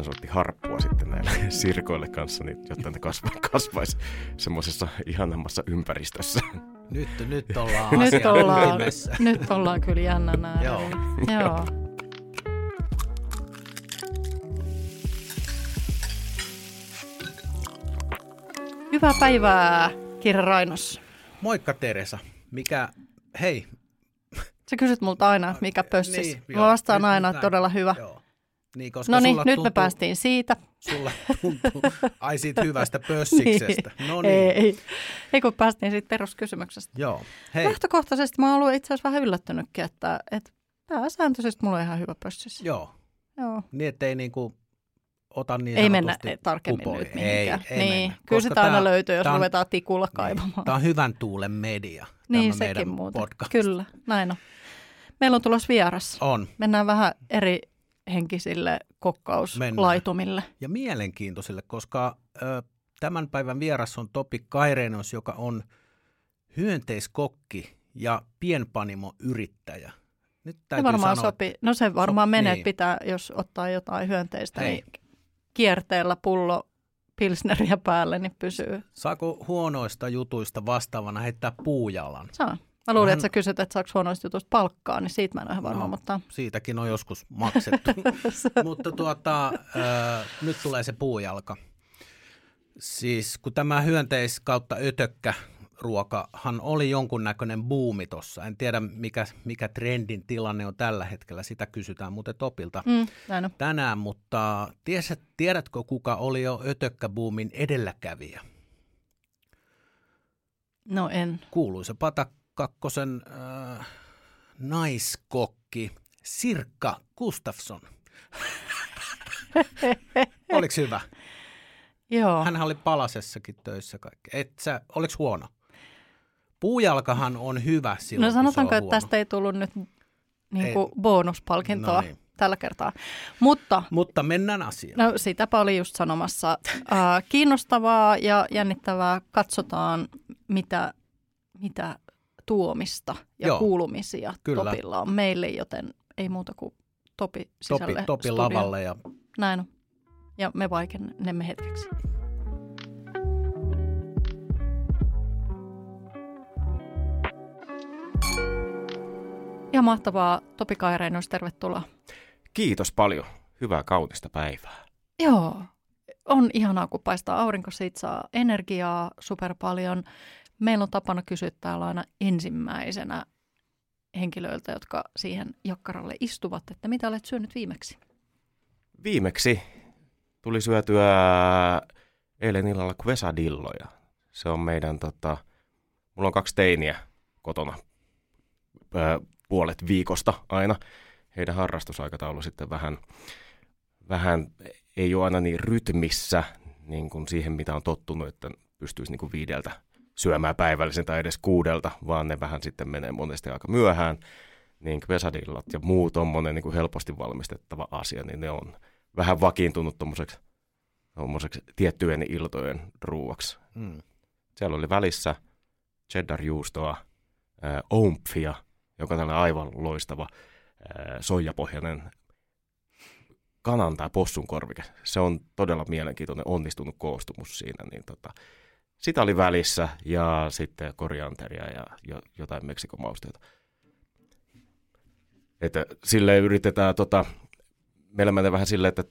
hän soitti harppua sitten näille sirkoille kanssa, niin, jotta ne kasva, kasvaisi semmoisessa ihanammassa ympäristössä. Nyt, nyt ollaan nyt ollaan, nyt ollaan kyllä jännänä. Joo. Joo. Hyvää päivää, Kirja Rainos. Moikka Teresa. Mikä, hei. Sä kysyt multa aina, mikä pössis. Niin, Mä vastaan Nyt- aina, että todella hyvä. Joo. Niin, koska No niin, nyt me tuntuu, päästiin siitä. Sulla tuntuu, ai siitä hyvästä pössiksestä. No niin. Ei, ei. ei, kun päästiin siitä peruskysymyksestä. Joo. Hei, Lähtökohtaisesti mä oon ollut itse asiassa vähän yllättynytkin, että, että pääsääntöisesti mulla on ihan hyvä pössis. joo. Joo. Niin, ettei niinku ota niin ei mennä tarkemmin kupoihin. nyt mihinkään. Ei, ei niin. mennä. Kyllä sitä aina löytyy, jos ruvetaan tikulla kaivamaan. Tämä on hyvän tuulen media, niin, tämä sekin meidän muuten. podcast. Kyllä, näin on. Meillä on tulossa vieras. On. Mennään vähän eri henkisille kokkauslaitumille. Ja mielenkiintoisille, koska ö, tämän päivän vieras on Topi Kairenos, joka on hyönteiskokki ja pienpanimo-yrittäjä. Nyt Se täytyy varmaan sanoa, sopii. No se varmaan So- menee, niin. pitää, jos ottaa jotain hyönteistä, Hei. niin kierteellä pullo pilsneriä päälle, niin pysyy. saako huonoista jutuista vastaavana heittää puujalan? Saa. Mä luulin, Hän- että sä kysyt, että saako huonoista jutuista palkkaa, niin siitä mä en ole ihan varma, No. mutta Siitäkin on joskus maksettu. Mutta tuota, ö, nyt tulee se puujalka. Siis kun tämä hyönteis kautta ötökkä ruokahan oli jonkunnäköinen buumi tuossa. En tiedä, mikä, mikä trendin tilanne on tällä hetkellä. Sitä kysytään muuten Topilta mm, tänään. Mutta tiesät, tiedätkö, kuka oli jo ötökkäbuumin edelläkävijä? No en. Kuuluisa Pata Kakkosen äh, naiskokki Sirkka Gustafsson. Oliko hyvä? Joo. Hän oli palasessakin töissä kaikki. Et sä, oliko huono? Puujalkahan on hyvä silloin, No sanotaanko, että tästä ei tullut nyt niin Ei. kuin bonuspalkintoa No niin. tällä kertaa. Mutta Mutta mennään asiaan. no, sitäpä oli just sanomassa. Äh, kiinnostavaa ja jännittävää. Katsotaan, mitä, mitä tuomista ja Joo, kuulumisia kyllä. Topilla on meille, joten ei muuta kuin Topi Topi, sisälle topi studioon. lavalle ja Näin on. Ja me vaikennemme hetkeksi. Ja mahtavaa. Topi Kaireinos, tervetuloa. Kiitos paljon. Hyvää kaunista päivää. Joo, on ihanaa, kun paistaa aurinko, siitä saa energiaa super paljon. Meillä on tapana kysyä täällä aina ensimmäisenä henkilöiltä, jotka siihen jakkaralle istuvat, että mitä olet syönyt viimeksi? Viimeksi tuli syötyä eilen illalla quesadilloja. Se on meidän, tota, mulla on kaksi teiniä kotona puolet viikosta aina. Heidän harrastusaikataulu sitten vähän, vähän ei ole aina niin rytmissä niin kuin siihen, mitä on tottunut, että pystyisi niin kuin viideltä syömään päivällisen tai edes kuudelta, vaan ne vähän sitten menee monesti aika myöhään. Niin quesadillat ja muu tommonen niin kuin helposti valmistettava asia, niin ne on vähän vakiintunut tommoseksi tiettyjen iltojen ruuaksi. mm. Siellä oli välissä cheddar-juustoa, äh, omphia, joka on aivan loistava äh, soijapohjainen kanan tai possun korvike. Se on todella mielenkiintoinen, onnistunut koostumus siinä. Niin tota, sitä oli välissä ja sitten korianteria ja jo, jotain Meksikon mausteita. Että sille yritetään, tota, meillä menee vähän silleen, että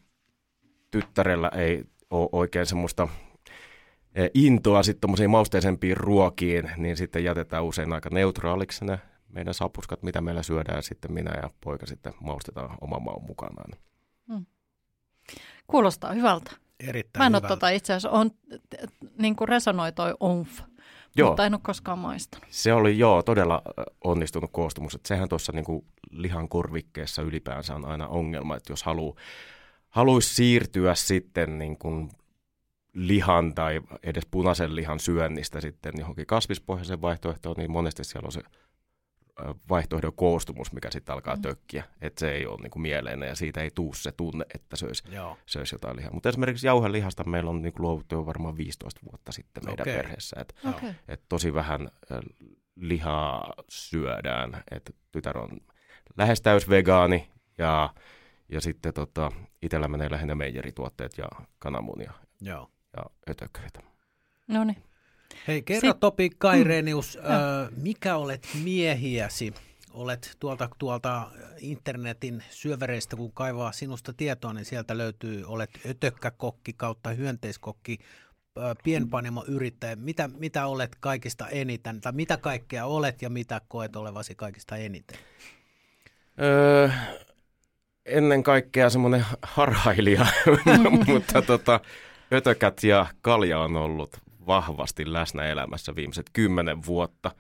tyttärellä ei ole oikein semmoista eh, intoa sitten tuommoisiin mausteisempiin ruokiin, niin sitten jätetään usein aika neutraaliksi ne meidän sapuskat, mitä meillä syödään, sitten minä ja poika sitten maustetaan oman maun mukanaan. Kuulostaa hyvältä. Erittäin Mä en ole tota itse asiassa, on, niin kuin resonoi toi omf, Joo, mutta en ole koskaan maistanut. se oli joo todella ö, onnistunut koostumus. Että sehän tuossa niinku lihan korvikkeessa ylipäänsä on aina ongelma, että jos haluaa haluaisi siirtyä sitten niin kuin lihan tai edes punaisen lihan syönnistä sitten johonkin kasvispohjaiseen vaihtoehtoon, niin monesti siellä on se vaihtoehdon koostumus, mikä sitten alkaa Mm. tökkiä. Että se ei ole niin kuin mieleinen ja siitä ei tuu se tunne, että söisi, Joo. söisi jotain lihaa. Mutta esimerkiksi jauhelihasta meillä on niin kuin luovuttu jo varmaan 15 vuotta sitten meidän Okei. perheessä. Et, Joo. Okei. et tosi vähän lihaa syödään. Et tytär on lähes täys vegaani ja, Ja sitten tota, itsellä menee lähinnä meijerituotteet ja kananmunia Joo. ja ötököitä. No niin. Hei, kerro Sit- Topi Kairenius, Mm. ö, mikä olet miehiäsi? Olet tuolta, tuolta internetin syövereistä, kun kaivaa sinusta tietoa, niin sieltä löytyy, olet ötökkäkokki kautta hyönteiskokki, pienpanimoyrittäjä. Mitä, mitä olet kaikista eniten, tai mitä kaikkea olet ja mitä koet olevasi kaikista eniten? Öö, ennen kaikkea semmoinen harhailija, mutta tota, ötökät ja kalja on ollut vahvasti läsnä elämässä viimeiset kymmenen vuotta.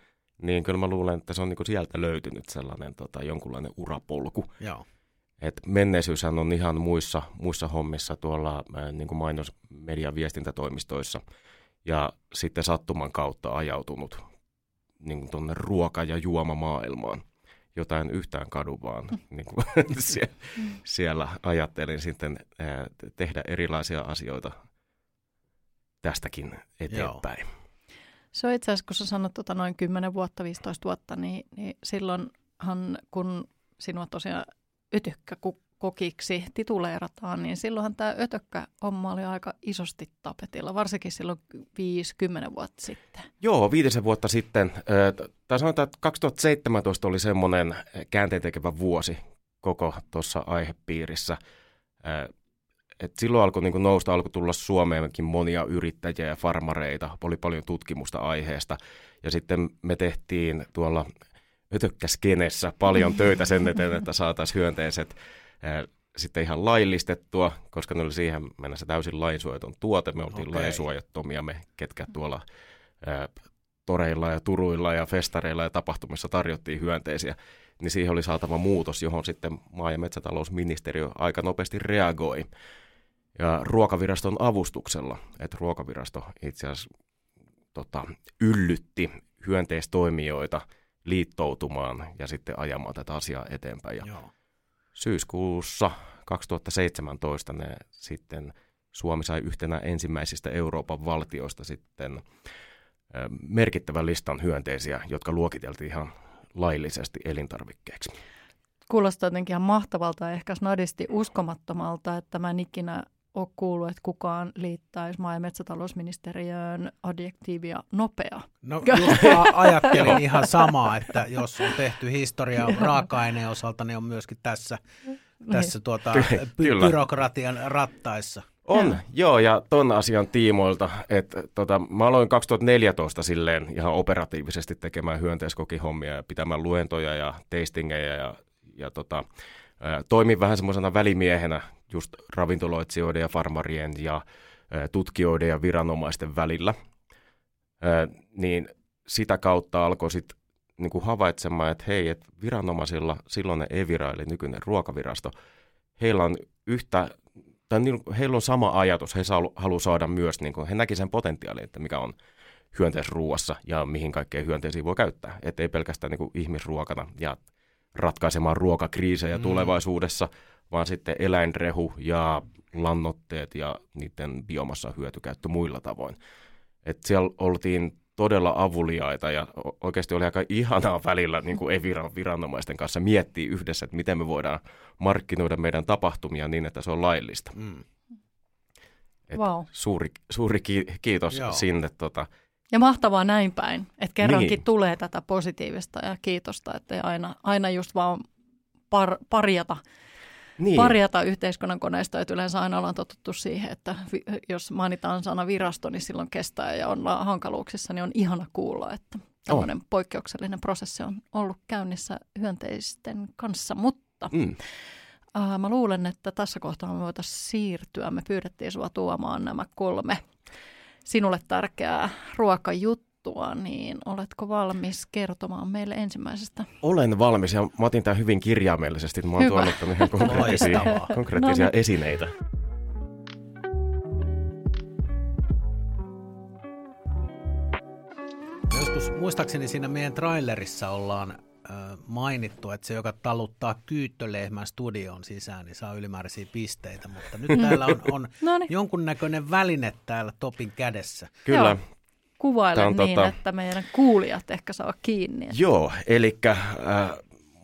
Niin kyllä mä luulen, että se on niinku sieltä löytynyt sellainen tota, jonkunlainen urapolku. Joo. Et menneisyyshän on ihan muissa, muissa hommissa tuolla niin kuin mainos, media- viestintätoimistoissa ja sitten sattuman kautta ajautunut niin tuonne ruoka- ja juomamaailmaan. Jota en yhtään kadu, vaan niin kuin, sie, siellä ajattelin sitten ää, tehdä erilaisia asioita tästäkin eteenpäin. Se on itse asiassa, kun sä sanot tota noin 10 vuotta, 15 vuotta, niin, niin silloinhan kun sinua tosiaan ötökkäkokiksi tituleerataan, niin silloinhan tämä ötökkä-homma oli aika isosti tapetilla, varsinkin silloin 5-10 vuotta sitten. Joo, viitisen vuotta sitten, tai sanotaan, että 2017 oli semmoinen käänteentekevä vuosi koko tuossa aihepiirissä. Et silloin alkoi niin nousta, alkoi tulla Suomeenkin monia yrittäjiä ja farmareita, oli paljon tutkimusta aiheesta. Ja sitten me tehtiin tuolla ötökkäskenessä paljon töitä sen eteen, että saataisiin hyönteiset ö, sitten ihan laillistettua, koska ne oli siihen mennessä täysin lainsuojaton tuote. Me oltiin Okei. lainsuojattomia me, ketkä tuolla ää, toreilla ja turuilla ja festareilla ja tapahtumissa tarjottiin hyönteisiä, niin siihen oli saatava muutos, johon sitten maa- ja metsätalousministeriö aika nopeasti reagoi. Ja ruokaviraston avustuksella, että ruokavirasto itse asiassa tota, yllytti hyönteistoimijoita liittoutumaan ja sitten ajamaan tätä asiaa eteenpäin. Ja Joo. syyskuussa 2017 ne sitten Suomi sai yhtenä ensimmäisistä Euroopan valtioista sitten merkittävän listan hyönteisiä, jotka luokiteltiin ihan laillisesti elintarvikkeeksi. Kuulostaa jotenkin ihan mahtavalta ja ehkä snadisti uskomattomalta, että mä en ikinä ole kuullut, että kukaan liittäisi maa- ja metsätalousministeriöön adjektiivia nopea. No just ajattelin ihan samaa, että jos on tehty historiaa raaka-aineen osalta, niin on myöskin tässä, tässä tuota, kyllä. byrokratian rattaissa. On, Joo. joo, ja ton asian tiimoilta, että tota, mä aloin 2014 silleen ihan operatiivisesti tekemään hyönteiskokihommia ja pitämään luentoja ja tastingeja ja, ja tota, toimin vähän semmoisena välimiehenä just ravintoloitsijoiden ja farmarien ja tutkijoiden ja viranomaisten välillä. Niin sitä kautta alkoi sitten niin havaitsemaan, että hei, että viranomaisilla, silloin Evira eli nykyinen ruokavirasto, heillä on yhtä tai niin, heillä on sama ajatus, he haluaa saada myös, niin kuin, he näki sen potentiaalin, että mikä on hyönteisruuassa ja mihin kaikkea hyönteisiä voi käyttää. Että ei pelkästään niin kuin ihmisruokana ja ratkaisemaan ruokakriisejä Mm. tulevaisuudessa, vaan sitten eläinrehu ja lannoitteet ja niiden biomassa hyötykäyttö muilla tavoin. Et siellä oltiin todella avuliaita ja oikeasti oli aika ihanaa välillä niin kuin Eviran viranomaisten kanssa miettiä yhdessä, että miten me voidaan markkinoida meidän tapahtumia niin, että se on laillista. Mm. Et Wow. Suuri, suuri ki- kiitos. Joo. sinne. Tota, Ja mahtavaa näin päin, että kerrankin Niin. tulee tätä positiivista ja kiitosta, että ei aina, aina just vaan par, parjata, niin, parjata yhteiskunnan koneistoa, että yleensä aina ollaan totuttu siihen, että vi, jos mainitaan sana virasto, niin silloin kestää ja ollaan hankaluuksissa, niin on ihana kuulla, että tämmöinen poikkeuksellinen prosessi on ollut käynnissä hyönteisten kanssa, mutta mm, Äh, mä luulen, että tässä kohtaa me voitaisiin siirtyä. Me pyydettiin sua tuomaan nämä kolme sinulle tärkeää ruokajuttua, niin oletko valmis kertomaan meille ensimmäisestä? olen valmis ja mä otin tämän hyvin kirjaimellisesti. Mä oon Hyvä. tuonut tänne ihan konkreettisia, konkreettisia No niin. esineitä. Joskus muistaakseni siinä meidän trailerissa ollaan mainittu, että se, joka taluttaa kyyttölehmän studion sisään, niin saa ylimääräisiä pisteitä, mutta nyt täällä on, on jonkunnäköinen väline täällä Topin kädessä. Kyllä. Joo. Kuvaile on niin, tota- että meidän kuulijat ehkä saa kiinni. Joo, eli äh,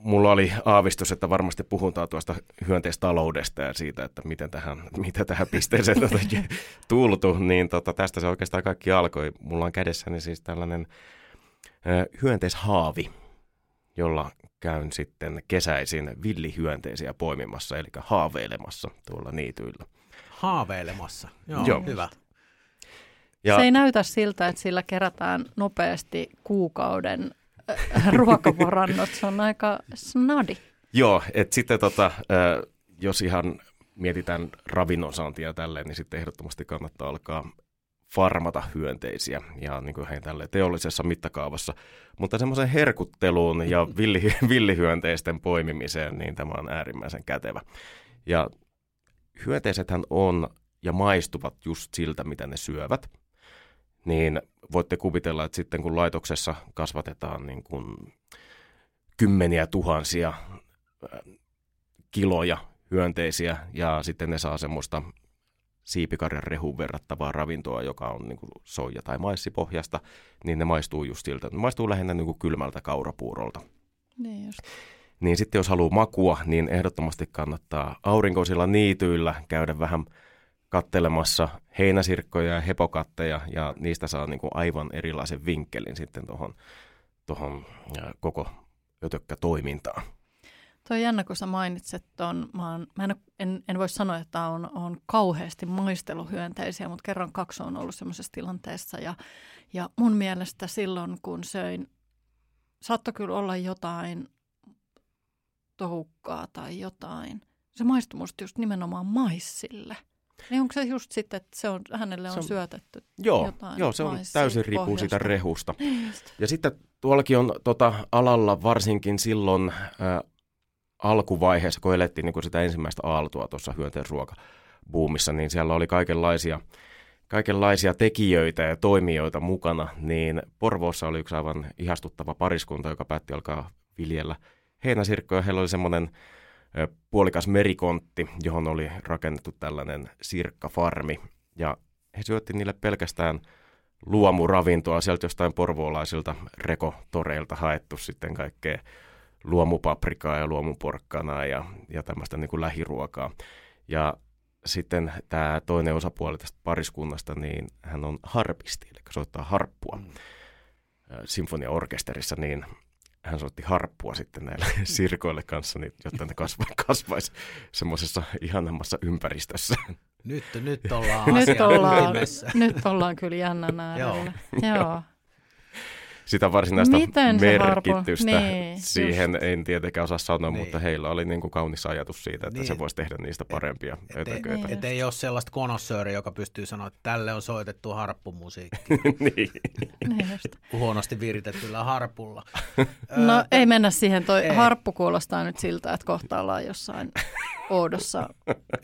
mulla oli aavistus, että varmasti puhutaan tuosta hyönteistaloudesta ja siitä, että miten tähän, mitä tähän pisteeseen tuota, tultu, niin tota, tästä se oikeastaan kaikki alkoi. Mulla on kädessäni siis tällainen ö, hyönteishaavi, jolla käyn sitten kesäisin villihyönteisiä poimimassa, eli haaveilemassa tuolla niityillä. Haaveilemassa, joo, Joo. hyvä. Ja... Se ei näytä siltä, että sillä kerätään nopeasti kuukauden äh, ruokavarannot. Se on aika snadi. Joo, että sitten tota, jos ihan mietitään ravinnon saantia tälleen, niin sitten ehdottomasti kannattaa alkaa farmata hyönteisiä ja niin kuin tälleen teollisessa mittakaavassa. Mutta semmoisen herkutteluun ja villi, villihyönteisten poimimiseen, niin tämä on äärimmäisen kätevä. Ja hyönteisethän on ja maistuvat just siltä, mitä ne syövät. Niin voitte kuvitella, että sitten kun laitoksessa kasvatetaan niin kuin kymmeniä tuhansia kiloja hyönteisiä ja sitten ne saa semmoista siipikarjan rehun verrattavaa ravintoa, joka on niin kuin soija- tai maissipohjasta, niin ne maistuu just siltä. Ne maistuu lähinnä niin kuin kylmältä kaurapuurolta. Niin just. Niin sitten jos haluaa makua, niin ehdottomasti kannattaa aurinkoisilla niityillä käydä vähän kattelemassa heinäsirkkoja ja hepokatteja, ja niistä saa niin kuin aivan erilaisen vinkkelin sitten tuohon tohon koko ötökkätoimintaan. Tuo on jännä, kun sä mainitset tuon. Mä, mä en, en, en voi sanoa, että on, on kauheasti maisteluhyönteisiä, mutta kerran kaksi on ollut semmoisessa tilanteessa. Ja, ja mun mielestä silloin, kun söin, saattoi kyllä olla jotain toukkaa tai jotain. Se maistui musta just nimenomaan maissille. Niin onko se just sitten, että se on, hänelle on, se on syötetty joo, jotain Joo, se on täysin riippuu siitä rehusta. Niin ja sitten tuollakin on tota, alalla varsinkin silloin äh, alkuvaiheessa, kun elettiin niin sitä ensimmäistä aaltoa tuossa hyönteisruokabuumissa, niin siellä oli kaikenlaisia, kaikenlaisia tekijöitä ja toimijoita mukana, niin Porvoossa oli yksi aivan ihastuttava pariskunta, joka päätti alkaa viljellä heinäsirkkoja. Heillä oli semmoinen puolikas merikontti, johon oli rakennettu tällainen sirkkafarmi. Ja he syötti niille pelkästään luomuravintoa sieltä jostain porvoolaisilta rekotoreilta haettu sitten kaikkea luomupaprikaa ja luomuporkkanaa ja, ja tämmöistä niin kuin lähiruokaa. Ja sitten tämä toinen osapuoli tästä pariskunnasta, niin hän on harpisti, eli soittaa harppua mm. sinfoniaorkesterissa, niin hän soitti harppua sitten näille sirkoille kanssa, niin, jotta ne kasva, kasvaisi semmoisessa ihanammassa ympäristössä. Nyt, nyt ollaan nyt ollaan, nyt ollaan kyllä jännän äärellä. Joo. Joo sitä varsinaista Miten merkitystä niin, siihen just. en tietenkään osaa sanoa, niin. mutta heillä oli niin kuin kaunis ajatus siitä, että niin. se voisi tehdä niistä parempia et, ötököitä. Et, et ei ole sellaista konossööriä, joka pystyy sanoa, että tälle on soitettu harppumusiikki. niin. niin Huonosti viritettyllä harpulla. no ei mennä siihen, toi ei. harppu kuulostaa nyt siltä, että kohta ollaan jossain oudossa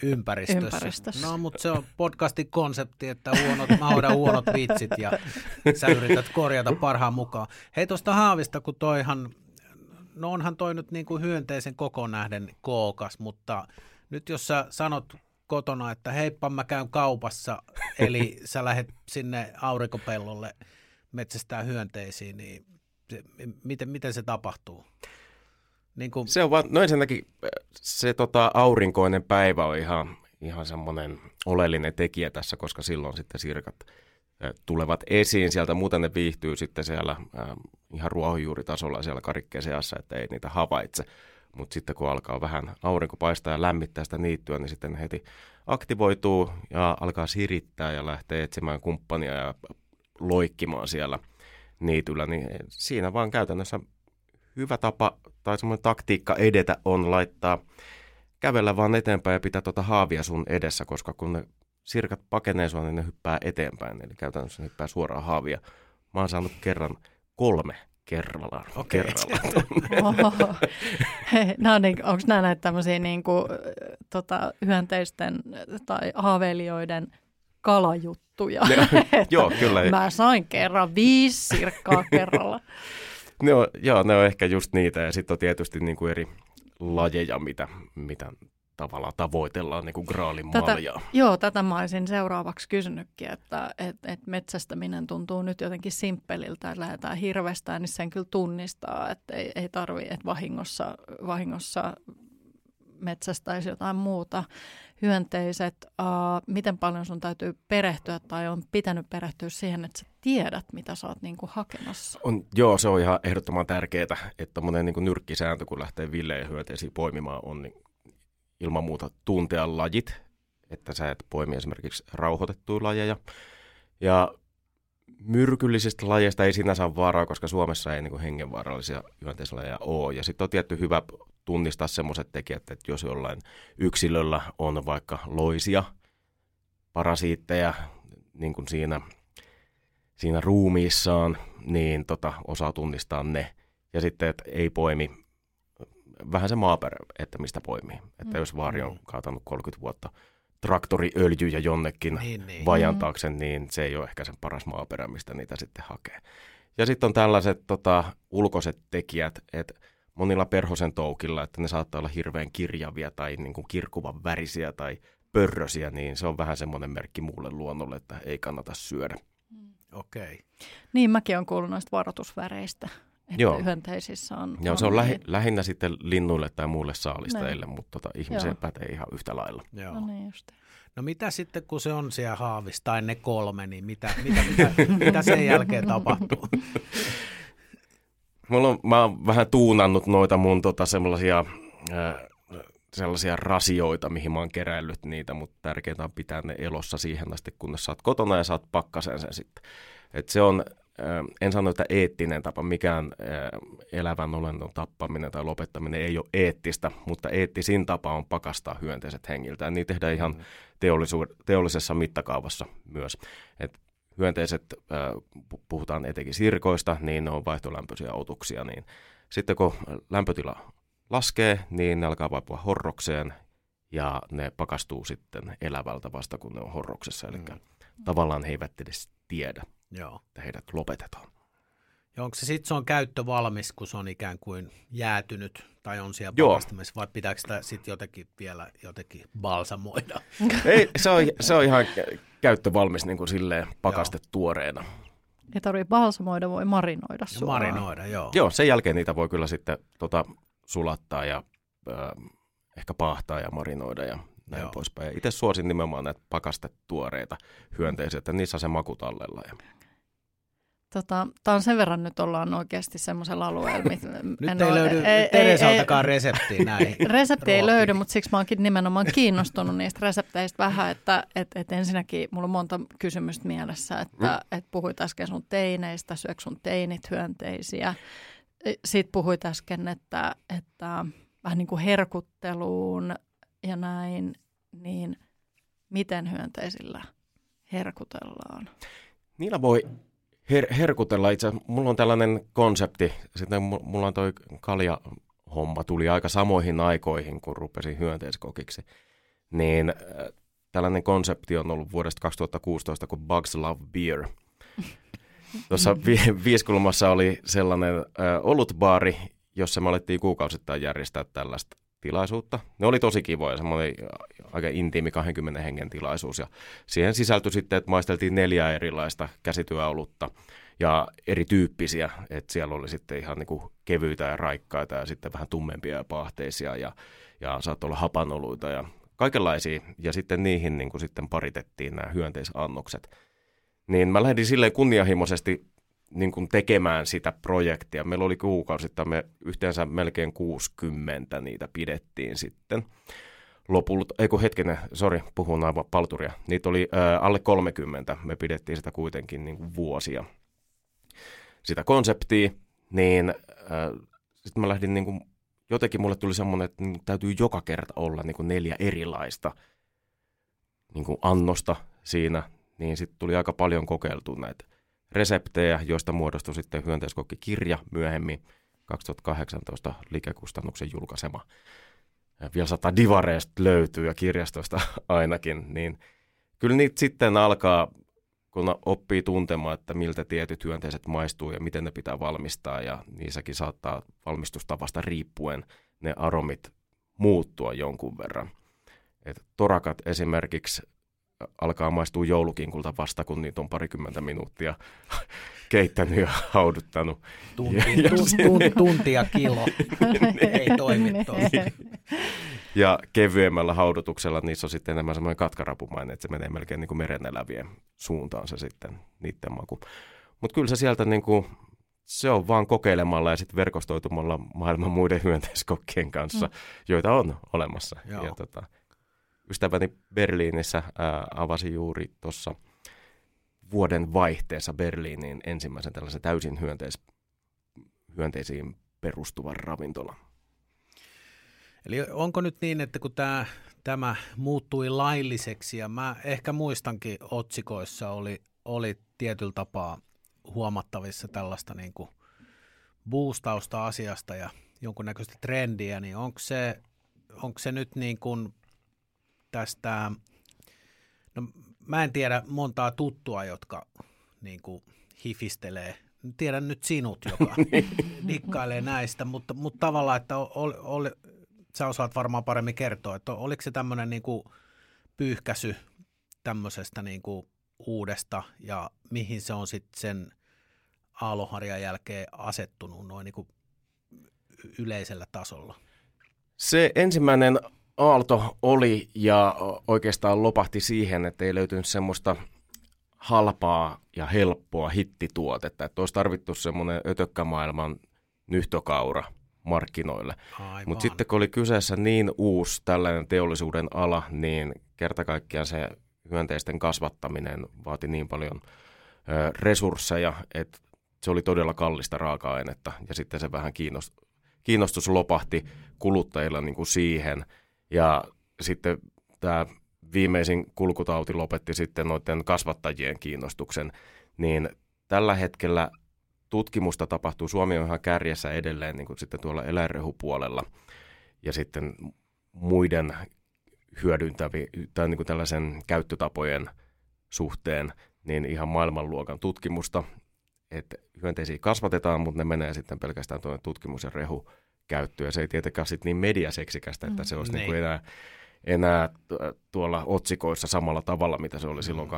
ympäristössä. ympäristössä. No, mutta se on podcastin konsepti, että huonot, mä huonot vitsit ja sä yrität korjata parhaan mukaan. Hei tuosta haavista, kun toihan, no onhan toi nyt niin kuin hyönteisen koko nähden kookas, mutta nyt jos sä sanot kotona, että heippa mä käyn kaupassa, eli sä lähdet sinne aurinkopellolle metsästää hyönteisiin, niin se, miten, miten se tapahtuu? Niin kuin... Se on vaan, no ensinnäkin se tota, aurinkoinen päivä on ihan, ihan semmoinen oleellinen tekijä tässä, koska silloin sitten sirkat tulevat esiin sieltä, muuten ne viihtyy sitten siellä äh, ihan ruohonjuuritasolla siellä karikkeen seassa, että ei niitä havaitse. Mutta sitten kun alkaa vähän aurinko paistaa ja lämmittää sitä niittyä, niin sitten heti aktivoituu ja alkaa sirittää ja lähtee etsimään kumppania ja loikkimaan siellä niityllä. Niin siinä vaan käytännössä hyvä tapa tai semmoinen taktiikka edetä on laittaa kävellä vaan eteenpäin ja pitää tuota haavia sun edessä, koska kun ne sirkat pakenee sua, niin ne hyppää eteenpäin. Eli käytännössä ne hyppää suoraan haavia. Mä oon saanut kerran kolme kerralla. Okay. kerralla. Oho. No niin, onko nämä näitä tämmöisiä niin kuin, tota, hyönteisten tai haaveilijoiden kalajuttuja? Ne, joo, kyllä. Mä sain kerran viisi sirkkaa kerralla. ne on, joo, ne on ehkä just niitä ja sitten on tietysti niin kuin eri lajeja, mitä, mitä tavallaan tavoitellaan niin kuin graalin Tätä, maljaa. joo, tätä mä olisin seuraavaksi kysynytkin, että et, et metsästäminen tuntuu nyt jotenkin simppeliltä, että lähdetään hirvestään, niin sen kyllä tunnistaa, että ei, ei tarvi, että vahingossa, vahingossa metsästäisi jotain muuta. Hyönteiset, uh, miten paljon sun täytyy perehtyä tai on pitänyt perehtyä siihen, että sä tiedät, mitä sä oot niin kuin hakemassa? On, joo, se on ihan ehdottoman tärkeää, että monen niin nyrkkisääntö, kun lähtee villeen hyönteisiä poimimaan, on niin ilman muuta tuntea lajit, että sä et poimi esimerkiksi rauhoitettuja lajeja. Ja myrkyllisistä lajeista ei sinänsä ole vaaraa, koska Suomessa ei niin hengenvaarallisia hyönteislajeja ole. Ja sitten on tietty hyvä tunnistaa semmoiset tekijät, että jos jollain yksilöllä on vaikka loisia, parasiitteja niin kuin siinä, siinä ruumiissaan, niin tota, osaa tunnistaa ne. Ja sitten, että ei poimi vähän se maaperä, että mistä poimii. Että mm. jos vaari on kaatanut 30 vuotta traktoriöljyjä jonnekin niin, niin. vajantaaksen, niin se ei ole ehkä sen paras maaperä, mistä niitä sitten hakee. Ja sitten on tällaiset tota, ulkoiset tekijät, että monilla perhosen toukilla, että ne saattaa olla hirveän kirjavia tai niin kuin kirkuvan värisiä tai pörrösiä, niin se on vähän semmoinen merkki muulle luonnolle, että ei kannata syödä. Mm. Okei. Okay. Niin, mäkin olen kuullut noista varoitusväreistä. Että Joo. hyönteisissä on... Joo, on se on lähi, lähinnä sitten linnuille tai muille saalistajille, niin. mutta tota, ihmiseen pätee ihan yhtä lailla. Joo. No niin just. No mitä sitten, kun se on siellä haavissa tai ne kolme, niin mitä, mitä, mitä, mitä sen jälkeen tapahtuu? Mulla on, mä oon vähän tuunannut noita mun tota semmoisia äh, sellaisia rasioita, mihin mä oon keräillyt niitä, mutta tärkeintä on pitää ne elossa siihen asti, kunnes sä oot kotona ja saat pakkasen sen sitten. Et se on, en sano, että eettinen tapa, mikään elävän olennon tappaminen tai lopettaminen ei ole eettistä, mutta eettisin tapa on pakastaa hyönteiset hengiltä. Ja niin tehdään ihan mm. teollisessa mittakaavassa myös. Et hyönteiset, puhutaan etenkin sirkoista, niin ne on vaihtolämpöisiä otuksia, niin sitten kun lämpötila laskee, niin ne alkaa vaipua horrokseen ja ne pakastuu sitten elävältä vasta kun ne on horroksessa. Eli mm. tavallaan he eivät edes tiedä, Joo. että heidät lopetetaan. Ja onko se sitten se on käyttö valmis, kun se on ikään kuin jäätynyt tai on siellä pakastamassa, vai pitääkö sitä sitten jotenkin vielä jotenkin balsamoida? Ei, se on, se on ihan käyttövalmis niin kuin silleen pakaste joo. tuoreena. Ei tarvitse balsamoida, voi marinoida suoraan. Marinoida, joo. Joo, sen jälkeen niitä voi kyllä sitten tota, sulattaa ja äh, ehkä paahtaa ja marinoida ja näin joo. poispäin. Itse suosin nimenomaan näitä pakastetuoreita hyönteisiä, että niissä on se maku tallella. Ja Tota, Tämä on sen verran nyt ollaan oikeasti semmoisella alueella. Mit, nyt ei ole, löydy ei, Teresaltakaan reseptiä näin. Resepti ei löydy, mutta siksi mä oonkin nimenomaan kiinnostunut niistä resepteistä vähän, että et, et ensinnäkin mulla on monta kysymystä mielessä, että mm. et puhuit äsken sun teineistä, syökö sun teinit hyönteisiä. Sitten puhuit äsken, että, että vähän niin kuin herkutteluun ja näin, niin miten hyönteisillä herkutellaan? Niillä voi her- herkutella. Itse mulla on tällainen konsepti, sitten mulla on toi kalja homma tuli aika samoihin aikoihin, kun rupesin hyönteiskokiksi. Niin äh, tällainen konsepti on ollut vuodesta 2016, kun Bugs Love Beer. Tuossa vi- Viiskulmassa oli sellainen äh, olutbaari, jossa me alettiin kuukausittain järjestää tällaista tilaisuutta. Ne oli tosi kivoja, semmoinen aika intiimi 20 hengen tilaisuus ja siihen sisältyi sitten, että maisteltiin neljä erilaista käsityöolutta ja erityyppisiä, että siellä oli sitten ihan niin kuin kevyitä ja raikkaita ja sitten vähän tummempia ja paahteisia ja, ja saattoi olla hapanoluita ja kaikenlaisia ja sitten niihin niin kuin sitten paritettiin nämä hyönteisannokset. Niin mä lähdin silleen kunnianhimoisesti niin kuin tekemään sitä projektia. Meillä oli kuukausittain, me yhteensä melkein 60 niitä pidettiin sitten. Lopulta, ei kun hetkinen, sori, puhun aivan palturia. Niitä oli ää, alle 30, me pidettiin sitä kuitenkin niin kuin vuosia. Sitä konseptia, niin sitten mä lähdin niin kuin, jotenkin mulle tuli semmoinen, että niin täytyy joka kerta olla niin kuin neljä erilaista niin kuin annosta siinä, niin sitten tuli aika paljon kokeiltua näitä reseptejä, joista muodostui sitten hyönteiskokkikirja myöhemmin 2018 liikekustannuksen julkaisema. Vielä sata divareista löytyy ja kirjastosta ainakin, niin kyllä niitä sitten alkaa, kun oppii tuntemaan, että miltä tietyt hyönteiset maistuu ja miten ne pitää valmistaa ja niissäkin saattaa valmistustavasta riippuen ne aromit muuttua jonkun verran. Et torakat esimerkiksi alkaa maistua joulukinkulta vasta, kun niitä on parikymmentä minuuttia keittänyt ja hauduttanut. Tunti, ja, tu, tu, tunti ja kilo ei toimi Ja kevyemmällä haudutuksella niissä on sitten enemmän semmoinen katkarapumainen, että se menee melkein niin kuin merenelävien suuntaan se sitten niiden maku. Mutta kyllä se sieltä niin kuin, se on vaan kokeilemalla ja sitten verkostoitumalla maailman muiden hyönteiskokkien kanssa, mm. joita on olemassa. Joo. Ja tota, ystäväni Berliinissä ää, avasi juuri tuossa vuoden vaihteessa Berliiniin ensimmäisen tällaisen täysin hyönteis, hyönteisiin perustuvan ravintolan. Eli onko nyt niin, että kun tämä, tämä muuttui lailliseksi ja mä ehkä muistankin otsikoissa oli, oli tietyllä tapaa huomattavissa tällaista niin kuin boostausta asiasta ja jonkunnäköistä trendiä, niin onko se, onko se nyt niin kuin tästä, no mä en tiedä montaa tuttua, jotka niin kuin hifistelee. Tiedän nyt sinut, joka dikkailee näistä, mutta, mutta tavallaan, että oli, oli, sä osaat varmaan paremmin kertoa, että oliko se tämmöinen niin kuin pyyhkäsy tämmöisestä niin kuin uudesta ja mihin se on sitten sen aaloharjan jälkeen asettunut noin niin kuin yleisellä tasolla? Se ensimmäinen aalto oli ja oikeastaan lopahti siihen, että ei löytynyt semmoista halpaa ja helppoa hittituotetta, että olisi tarvittu semmoinen ötökkämaailman nyhtökaura markkinoille. Mutta sitten kun oli kyseessä niin uusi tällainen teollisuuden ala, niin kerta kaikkiaan se hyönteisten kasvattaminen vaati niin paljon ö, resursseja, että se oli todella kallista raaka-ainetta. Ja sitten se vähän kiinnostus, kiinnostus lopahti kuluttajilla niin kuin siihen – ja sitten tämä viimeisin kulkutauti lopetti sitten noiden kasvattajien kiinnostuksen, niin tällä hetkellä tutkimusta tapahtuu. Suomi on ihan kärjessä edelleen niin kuin sitten tuolla eläinrehupuolella. Ja sitten muiden hyödyntävi tai niin kuin tällaisen käyttötapojen suhteen niin ihan maailmanluokan tutkimusta, että hyönteisiä kasvatetaan, mutta ne menee sitten pelkästään tuonne tutkimus- ja rehu käyttöä. Se ei tietenkään sit niin mediaseksikästä, että se olisi mm, niin kuin enää, enää tuolla otsikoissa samalla tavalla, mitä se oli silloin 2017-2019.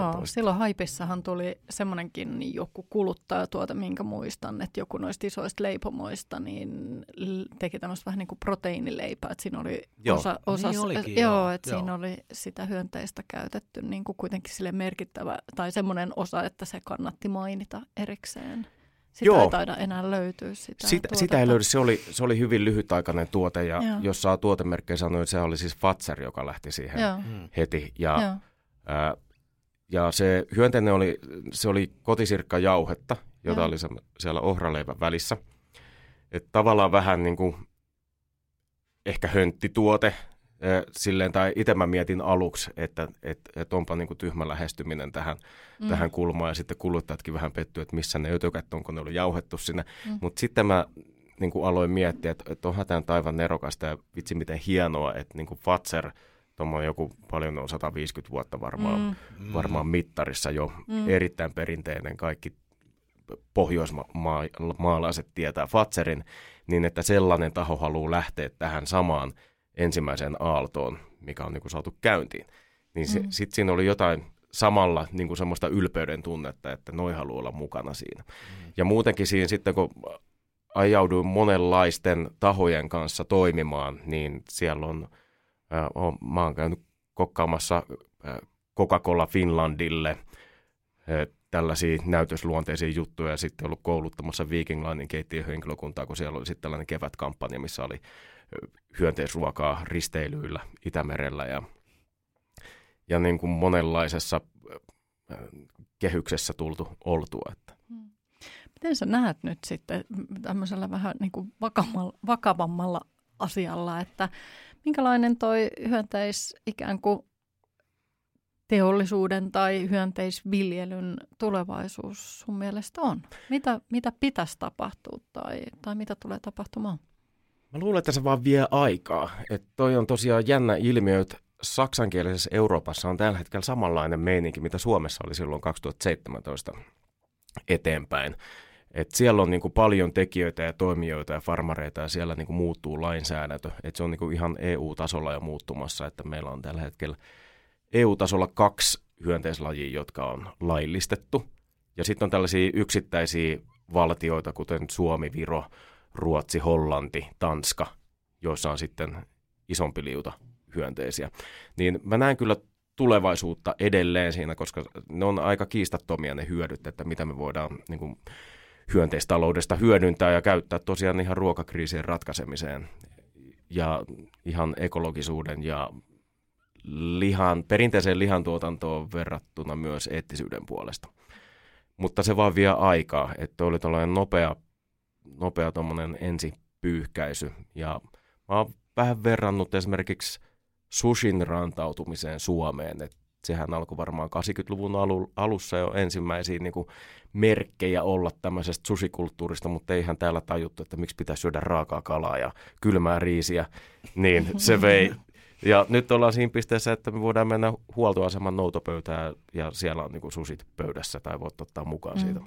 Joo, silloin Haipissahan tuli semmoinenkin joku kuluttajatuote, minkä muistan, että joku noista isoista leipomoista niin teki tämmöistä vähän niin kuin proteiinileipää, että siinä oli joo. osa, osa niin olikin, joo, joo, että joo. siinä oli sitä hyönteistä käytetty niin kuin kuitenkin sille merkittävä, tai semmoinen osa, että se kannatti mainita erikseen. Sitä Joo. ei taida enää löytyä sitä Sitä, sitä ei löydy. Se oli, se oli hyvin lyhytaikainen tuote ja Joo. jos saa tuotemerkkejä sanoa, että se oli siis Fatser, joka lähti siihen Joo. Mm. heti. Ja, ää, ja se hyönteinen oli, se oli kotisirkkajauhetta, jota Joo. oli se, siellä ohraleivän välissä. Et tavallaan vähän niin kuin ehkä hönttituote, silleen, tai itse mä mietin aluksi, että et, et onpa niin kuin tyhmä lähestyminen tähän, mm. tähän kulmaan, ja sitten kuluttajatkin vähän pettyy, että missä ne ötökät on, kun ne oli jauhettu sinne. Mm. Mutta sitten mä niin kuin aloin miettiä, että, että onhan tämä taivan nerokasta, ja vitsi miten hienoa, että niin kuin Fatser, tuommoinen joku paljon on 150 vuotta varmaan, mm. varmaan mittarissa jo, mm. erittäin perinteinen, kaikki pohjoismaalaiset tietää Fatserin, niin että sellainen taho haluaa lähteä tähän samaan – ensimmäiseen aaltoon, mikä on niin kuin saatu käyntiin. Niin mm. sitten siinä oli jotain samalla niin kuin semmoista ylpeyden tunnetta, että noi haluaa olla mukana siinä. Mm. Ja muutenkin siinä sitten, kun ajauduin monenlaisten tahojen kanssa toimimaan, niin siellä on, äh, on mä oon käynyt kokkaamassa äh, Coca-Cola Finlandille äh, tällaisia näytösluonteisia juttuja ja sitten ollut kouluttamassa Viking Linein keittiöhenkilökuntaa, kun siellä oli sitten tällainen kevätkampanja, missä oli hyönteisruokaa risteilyillä Itämerellä ja, ja niin kuin monenlaisessa äh, kehyksessä tultu oltua. Että. Hmm. Miten sä näet nyt sitten tämmöisellä vähän niin kuin vakavammalla, vakavammalla asialla, että minkälainen toi hyönteis ikään kuin teollisuuden tai hyönteisviljelyn tulevaisuus sun mielestä on? Mitä, mitä pitäisi tapahtua tai, tai mitä tulee tapahtumaan? Mä luulen, että se vaan vie aikaa. Että toi on tosiaan jännä ilmiö, että saksankielisessä Euroopassa on tällä hetkellä samanlainen meininki, mitä Suomessa oli silloin 2017 eteenpäin. Et siellä on niin kuin paljon tekijöitä ja toimijoita ja farmareita ja siellä niin kuin muuttuu lainsäädäntö. Et se on niin kuin ihan EU-tasolla jo muuttumassa, että meillä on tällä hetkellä EU-tasolla kaksi hyönteislajia, jotka on laillistettu. Ja sitten on tällaisia yksittäisiä valtioita, kuten Suomi, Viro, Ruotsi, Hollanti, Tanska, joissa on sitten isompi liuta hyönteisiä. Niin mä näen kyllä tulevaisuutta edelleen siinä, koska ne on aika kiistattomia ne hyödyt, että mitä me voidaan niin kuin, hyönteistaloudesta hyödyntää ja käyttää tosiaan ihan ruokakriisien ratkaisemiseen ja ihan ekologisuuden ja lihan, perinteiseen lihantuotantoon verrattuna myös eettisyyden puolesta. Mutta se vaan vie aikaa, että oli tällainen nopea, nopea ensipyyhkäisy. Ja mä oon vähän verrannut esimerkiksi sushin rantautumiseen Suomeen, että sehän alkoi varmaan 80-luvun alussa jo ensimmäisiä niin kuin merkkejä olla tämmöisestä susikulttuurista, mutta eihän täällä tajuttu, että miksi pitäisi syödä raakaa kalaa ja kylmää riisiä, niin se vei. Ja nyt ollaan siinä pisteessä, että me voidaan mennä huoltoaseman noutopöytään ja siellä on niin kuin susit pöydässä tai voit ottaa mukaan mm. siitä.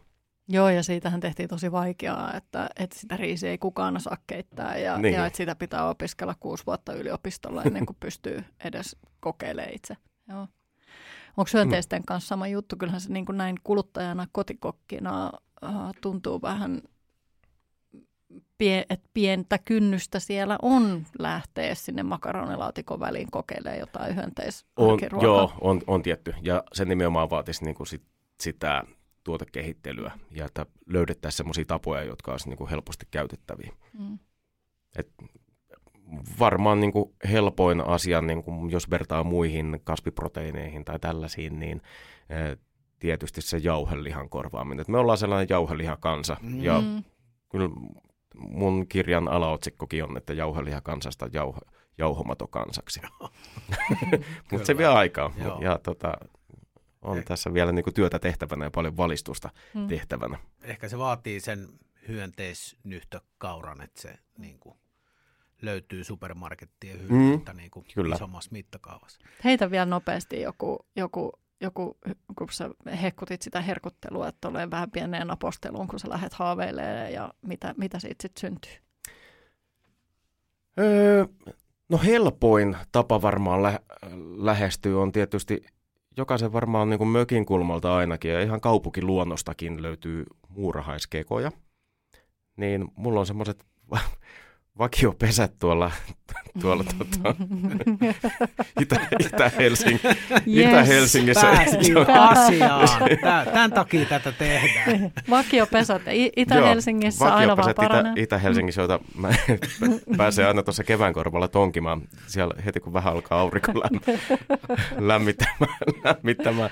Joo, ja siitähän tehtiin tosi vaikeaa, että, että sitä riisiä ei kukaan osaa keittää ja, niin. ja että sitä pitää opiskella kuusi vuotta yliopistolla ennen kuin pystyy edes kokeilemaan itse. Joo. Onko hyönteisten kanssa sama juttu? Kyllähän se niin kuin näin kuluttajana, kotikokkina äh, tuntuu vähän, pie, että pientä kynnystä siellä on lähteä sinne makaronilaatikon väliin kokeilemaan jotain hyönteisruokaa. On, joo, on, on tietty. Ja se nimenomaan vaatisi niin kuin sit, sitä tuotekehittelyä ja että löydettäisiin sellaisia tapoja, jotka olisivat niin kuin helposti käytettäviä. Mm. Et varmaan niin kuin helpoin asia, niin kuin jos vertaa muihin kasviproteiineihin tai tällaisiin, niin ä, tietysti se jauhelihan korvaaminen. Et me ollaan sellainen jauhelihakansa mm. ja kyllä mun kirjan alaotsikkokin on, että jauhelihakansasta jauho, jauhomatokansaksi. Mutta se vie aikaa. Joo. Ja tota, on eh. tässä vielä niin kuin työtä tehtävänä ja paljon valistusta mm. tehtävänä. Ehkä se vaatii sen hyönteisnyhtökauran, että se niin kuin löytyy supermarkettien hyödyntä mm, niin kuin kyllä. isommassa mittakaavassa. Heitä vielä nopeasti joku, joku, joku, kun sä hekkutit sitä herkuttelua, että tulee vähän pieneen aposteluun, kun sä lähdet haaveilemaan ja mitä, mitä siitä sitten syntyy? Öö, no helpoin tapa varmaan lä- lähestyy on tietysti jokaisen varmaan niin kuin mökin kulmalta ainakin ja ihan kaupunkiluonnostakin löytyy muurahaiskekoja. Niin mulla on semmoiset vakiopesät tuolla, tuolla tota, Itä, Itä-Helsing, yes, Itä-Helsingissä. asiaan. Tämän takia tätä tehdään. Vakiopesät Itä-Helsingissä Joo, aina vaan paranee. Itä, Itä-Helsingissä, joita mä pääsee aina tuossa kevään korvalla tonkimaan. Siellä heti kun vähän alkaa aurinko lämmittämään, lämmittämään,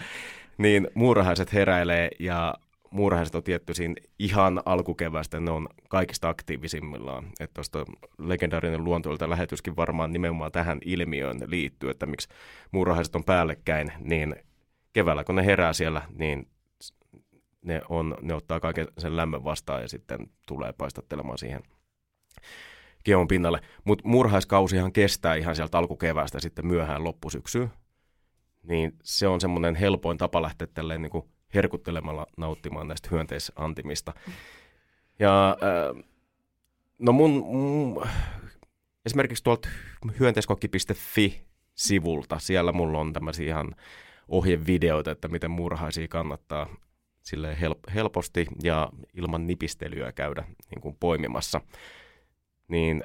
niin muurahaiset heräilee ja muurahaiset on tietty siinä ihan alkukevästä, ne on kaikista aktiivisimmillaan. Että tuosta legendaarinen luontoilta lähetyskin varmaan nimenomaan tähän ilmiöön liittyy, että miksi muurahaiset on päällekkäin, niin keväällä kun ne herää siellä, niin ne, on, ne ottaa kaiken sen lämmön vastaan ja sitten tulee paistattelemaan siihen keon pinnalle. Mutta murhaiskausihan kestää ihan sieltä alkukeväästä sitten myöhään loppusyksyyn. Niin se on semmoinen helpoin tapa lähteä tälleen niin kuin herkuttelemalla nauttimaan näistä hyönteisantimista. Ja äh, no mun, mun esimerkiksi tuolta hyönteiskokki.fi-sivulta, siellä mulla on tämmöisiä ihan ohjevideoita, että miten murhaisia kannattaa sille help- helposti ja ilman nipistelyä käydä niin kuin poimimassa. Niin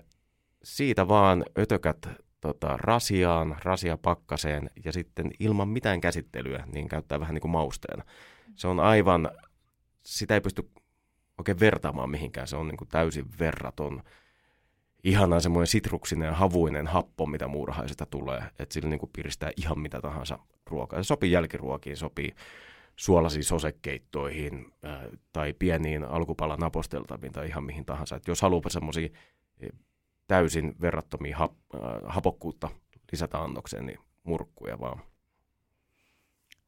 siitä vaan ötökät tota, rasiaan, rasia pakkaseen ja sitten ilman mitään käsittelyä, niin käyttää vähän niin kuin mausteena se on aivan, sitä ei pysty oikein vertaamaan mihinkään. Se on niin kuin täysin verraton. Ihana semmoinen sitruksinen ja havuinen happo, mitä muurahaisesta tulee. Että sillä niin kuin piristää ihan mitä tahansa ruokaa. Se sopii jälkiruokiin, sopii suolaisiin sosekeittoihin äh, tai pieniin alkupalan aposteltaviin tai ihan mihin tahansa. Et jos haluaa semmoisia eh, täysin verrattomia hap, äh, hapokkuutta lisätä annokseen, niin murkkuja vaan.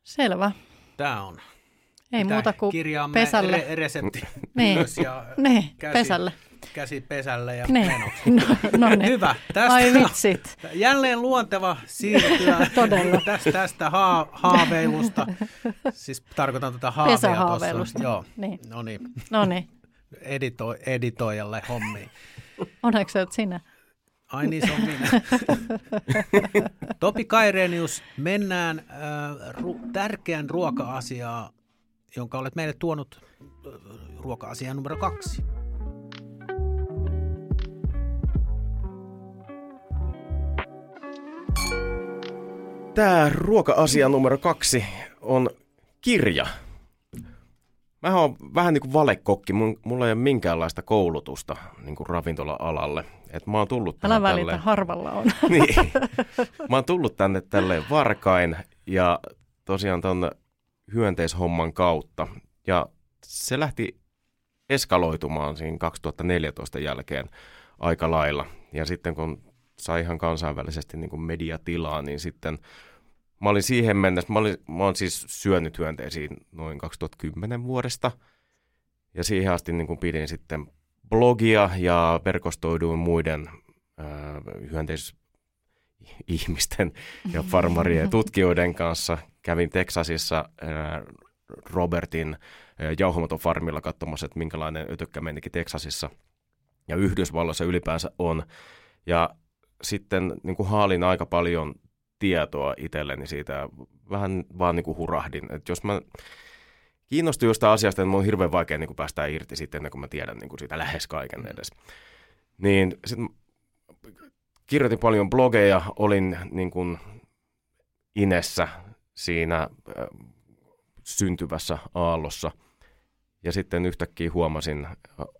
Selvä. Tämä on ei muuta kuin pesälle. Re- resepti niin. ja niin, käsi, pesälle. Käsi pesälle ja niin. No, no niin. Hyvä. Tästä Ai vitsit. Jälleen luonteva siirtyä Todella. tästä, tästä haa, haaveilusta. Siis tarkoitan tätä haavea Pesähaaveilusta. Joo. Niin. No niin. No niin. edito- editoijalle hommiin. Onneksi se sinä. Ai niin, se on minä. Topi Kairenius, mennään äh, ru- tärkeän ruoka-asiaa, jonka olet meille tuonut äh, ruoka-asiaan numero kaksi. Tämä ruoka-asia numero kaksi on kirja. Mä oon vähän niin kuin valekokki. Mun, mulla ei ole minkäänlaista koulutusta niin kuin ravintola-alalle. Et mä oon tullut Älä välitä, tälleen- harvalla on. niin. Mä oon tullut tänne tälleen varkain ja tosiaan ton hyönteishomman kautta. Ja se lähti eskaloitumaan siinä 2014 jälkeen aika lailla. Ja sitten kun sai ihan kansainvälisesti niin mediatilaa, niin sitten mä olin siihen mennessä, mä, olin, mä oon siis syönyt hyönteisiin noin 2010 vuodesta. Ja siihen asti niin kuin pidin sitten blogia ja verkostoiduin muiden äh, hyönteisihmisten ja farmarien ja tutkijoiden kanssa. Kävin Teksasissa äh, Robertin äh, jauhomotofarmilla katsomassa, että minkälainen ötökkä menikin Teksasissa ja Yhdysvalloissa ylipäänsä on. Ja sitten niin kuin haalin aika paljon tietoa itselleni siitä vähän vaan niin kuin hurahdin. Että jos mä kiinnostuin jostain asiasta, niin mun on hirveän vaikea niin kuin irti sitten ennen kuin mä tiedän niin kuin siitä lähes kaiken edes. Niin sitten kirjoitin paljon blogeja, olin niin kuin Inessä siinä äh, syntyvässä aallossa. Ja sitten yhtäkkiä huomasin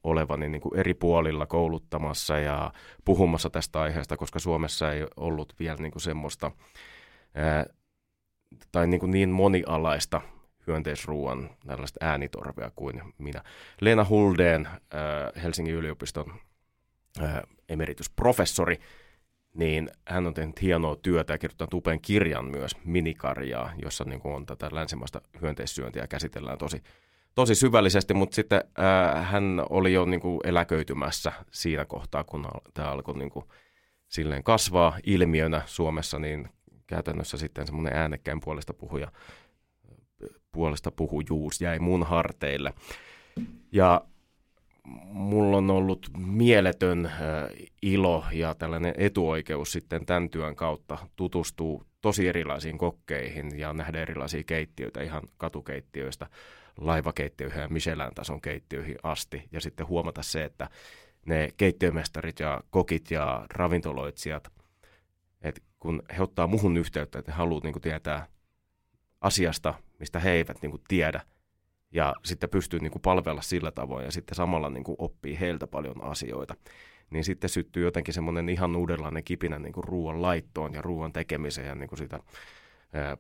olevani niin kuin eri puolilla kouluttamassa ja puhumassa tästä aiheesta, koska Suomessa ei ollut vielä niin kuin semmoista ää, tai niin, kuin niin monialaista hyönteisruuan tällaista äänitorvea kuin minä. Leena Huldeen, Helsingin yliopiston ää, emeritusprofessori, niin hän on tehnyt hienoa työtä ja kirjoittanut upean kirjan myös, minikarjaa, jossa niin kuin on tätä länsimaista hyönteissyöntiä käsitellään tosi, tosi syvällisesti, mutta sitten ää, hän oli jo niin kuin eläköitymässä siinä kohtaa, kun tämä alkoi niin kuin silleen kasvaa ilmiönä Suomessa, niin käytännössä sitten semmoinen äänekkäin puolesta puhuja, puolesta puhujuus jäi mun harteille. Ja mulla on ollut mieletön äh, ilo ja tällainen etuoikeus sitten tämän työn kautta tutustua tosi erilaisiin kokkeihin ja nähdä erilaisia keittiöitä ihan katukeittiöistä laivakeittiöihin ja Michelin-tason keittiöihin asti. Ja sitten huomata se, että ne keittiömestarit ja kokit ja ravintoloitsijat, että kun he ottaa muhun yhteyttä, että he haluavat niin tietää asiasta, mistä he eivät niin tiedä, ja sitten pystyy niin kuin palvella sillä tavoin ja sitten samalla niin kuin oppii heiltä paljon asioita. Niin sitten syttyy jotenkin semmoinen ihan uudenlainen kipinä niin kuin ruoan laittoon ja ruoan tekemiseen ja niin kuin sitä, ää,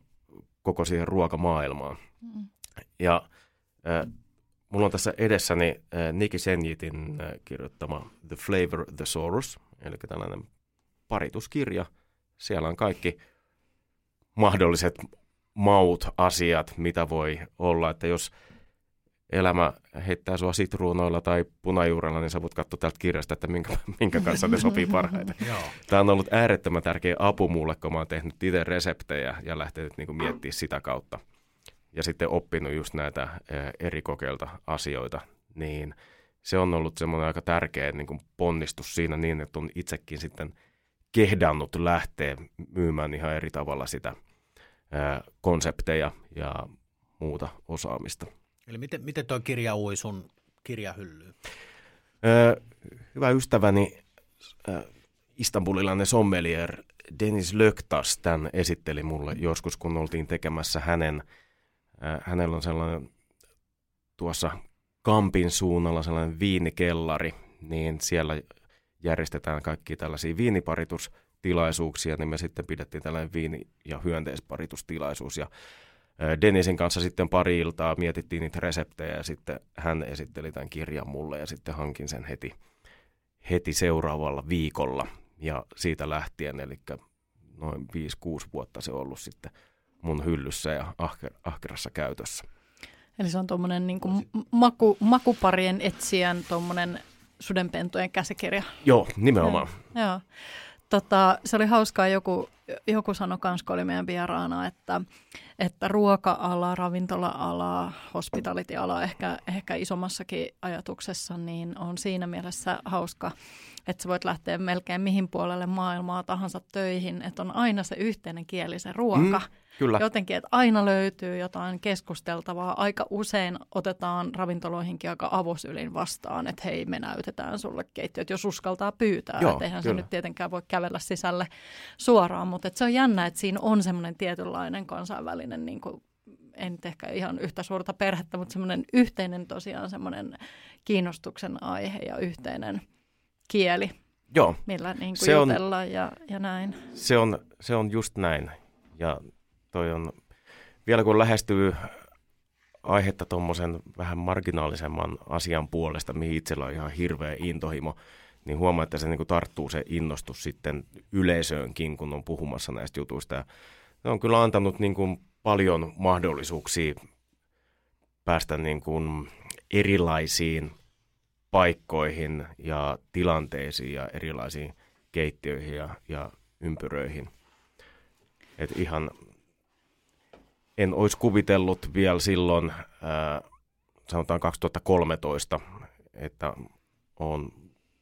koko siihen ruokamaailmaan. Mm. Ja ää, mulla on tässä edessäni ää, Niki Senjitin ää, kirjoittama The Flavor Thesaurus, eli tällainen parituskirja. Siellä on kaikki mahdolliset maut, asiat, mitä voi olla, että jos elämä heittää sua sitruunoilla tai punajuurella, niin sä voit katsoa täältä kirjasta, että minkä, minkä kanssa ne sopii parhaiten. Tämä on ollut äärettömän tärkeä apu mulle, kun mä oon tehnyt itse reseptejä ja lähtenyt niin miettimään sitä kautta. Ja sitten oppinut just näitä eri kokeilta asioita, niin se on ollut semmoinen aika tärkeä niin kuin ponnistus siinä niin, että on itsekin sitten kehdannut lähteä myymään ihan eri tavalla sitä konsepteja ja muuta osaamista. Eli miten, miten tuo kirja ui sun kirjahyllyyn? Ö, hyvä ystäväni, ö, istanbulilainen sommelier Denis Löktas tämän esitteli mulle joskus, kun oltiin tekemässä hänen, ö, hänellä on sellainen tuossa Kampin suunnalla sellainen viinikellari, niin siellä järjestetään kaikki tällaisia viiniparitustilaisuuksia, niin me sitten pidettiin tällainen viini- ja hyönteisparitustilaisuus ja Denisin kanssa sitten pari iltaa mietittiin niitä reseptejä ja sitten hän esitteli tämän kirjan mulle ja sitten hankin sen heti, heti seuraavalla viikolla ja siitä lähtien, eli noin 5-6 vuotta se on ollut sitten mun hyllyssä ja ahker, ahkerassa käytössä. Eli se on tuommoinen niin kuin maku, makuparien etsijän tuommoinen sudenpentujen käsikirja. Joo, nimenomaan. Joo. Tota, se oli hauskaa joku joku sanoi kans, kun oli meidän vieraana, että, että ruoka-ala, ravintola-ala, hospitality-ala ehkä, ehkä isommassakin ajatuksessa, niin on siinä mielessä hauska, että sä voit lähteä melkein mihin puolelle maailmaa tahansa töihin, että on aina se yhteinen kieli, se ruoka. Mm Kyllä. Jotenkin, että aina löytyy jotain keskusteltavaa. Aika usein otetaan ravintoloihinkin aika avosylin vastaan, että hei, me näytetään sulle keittiöt, jos uskaltaa pyytää. Joo, että eihän kyllä. se nyt tietenkään voi kävellä sisälle suoraan, mutta että se on jännä, että siinä on semmoinen tietynlainen kansainvälinen, niin kuin, en nyt ehkä ihan yhtä suurta perhettä, mutta semmoinen yhteinen tosiaan semmoinen kiinnostuksen aihe ja yhteinen kieli. Joo. Millä niin kuin se jutellaan on, ja, ja näin. Se on, se on just näin. Ja toi on, vielä kun lähestyy aihetta tuommoisen vähän marginaalisemman asian puolesta, mihin itsellä on ihan hirveä intohimo, niin huomaa, että se niin tarttuu se innostus sitten yleisöönkin, kun on puhumassa näistä jutuista. Ja ne on kyllä antanut niin kuin paljon mahdollisuuksia päästä niin kuin erilaisiin paikkoihin ja tilanteisiin ja erilaisiin keittiöihin ja, ja ympyröihin. Et ihan en olisi kuvitellut vielä silloin, ää, sanotaan 2013, että on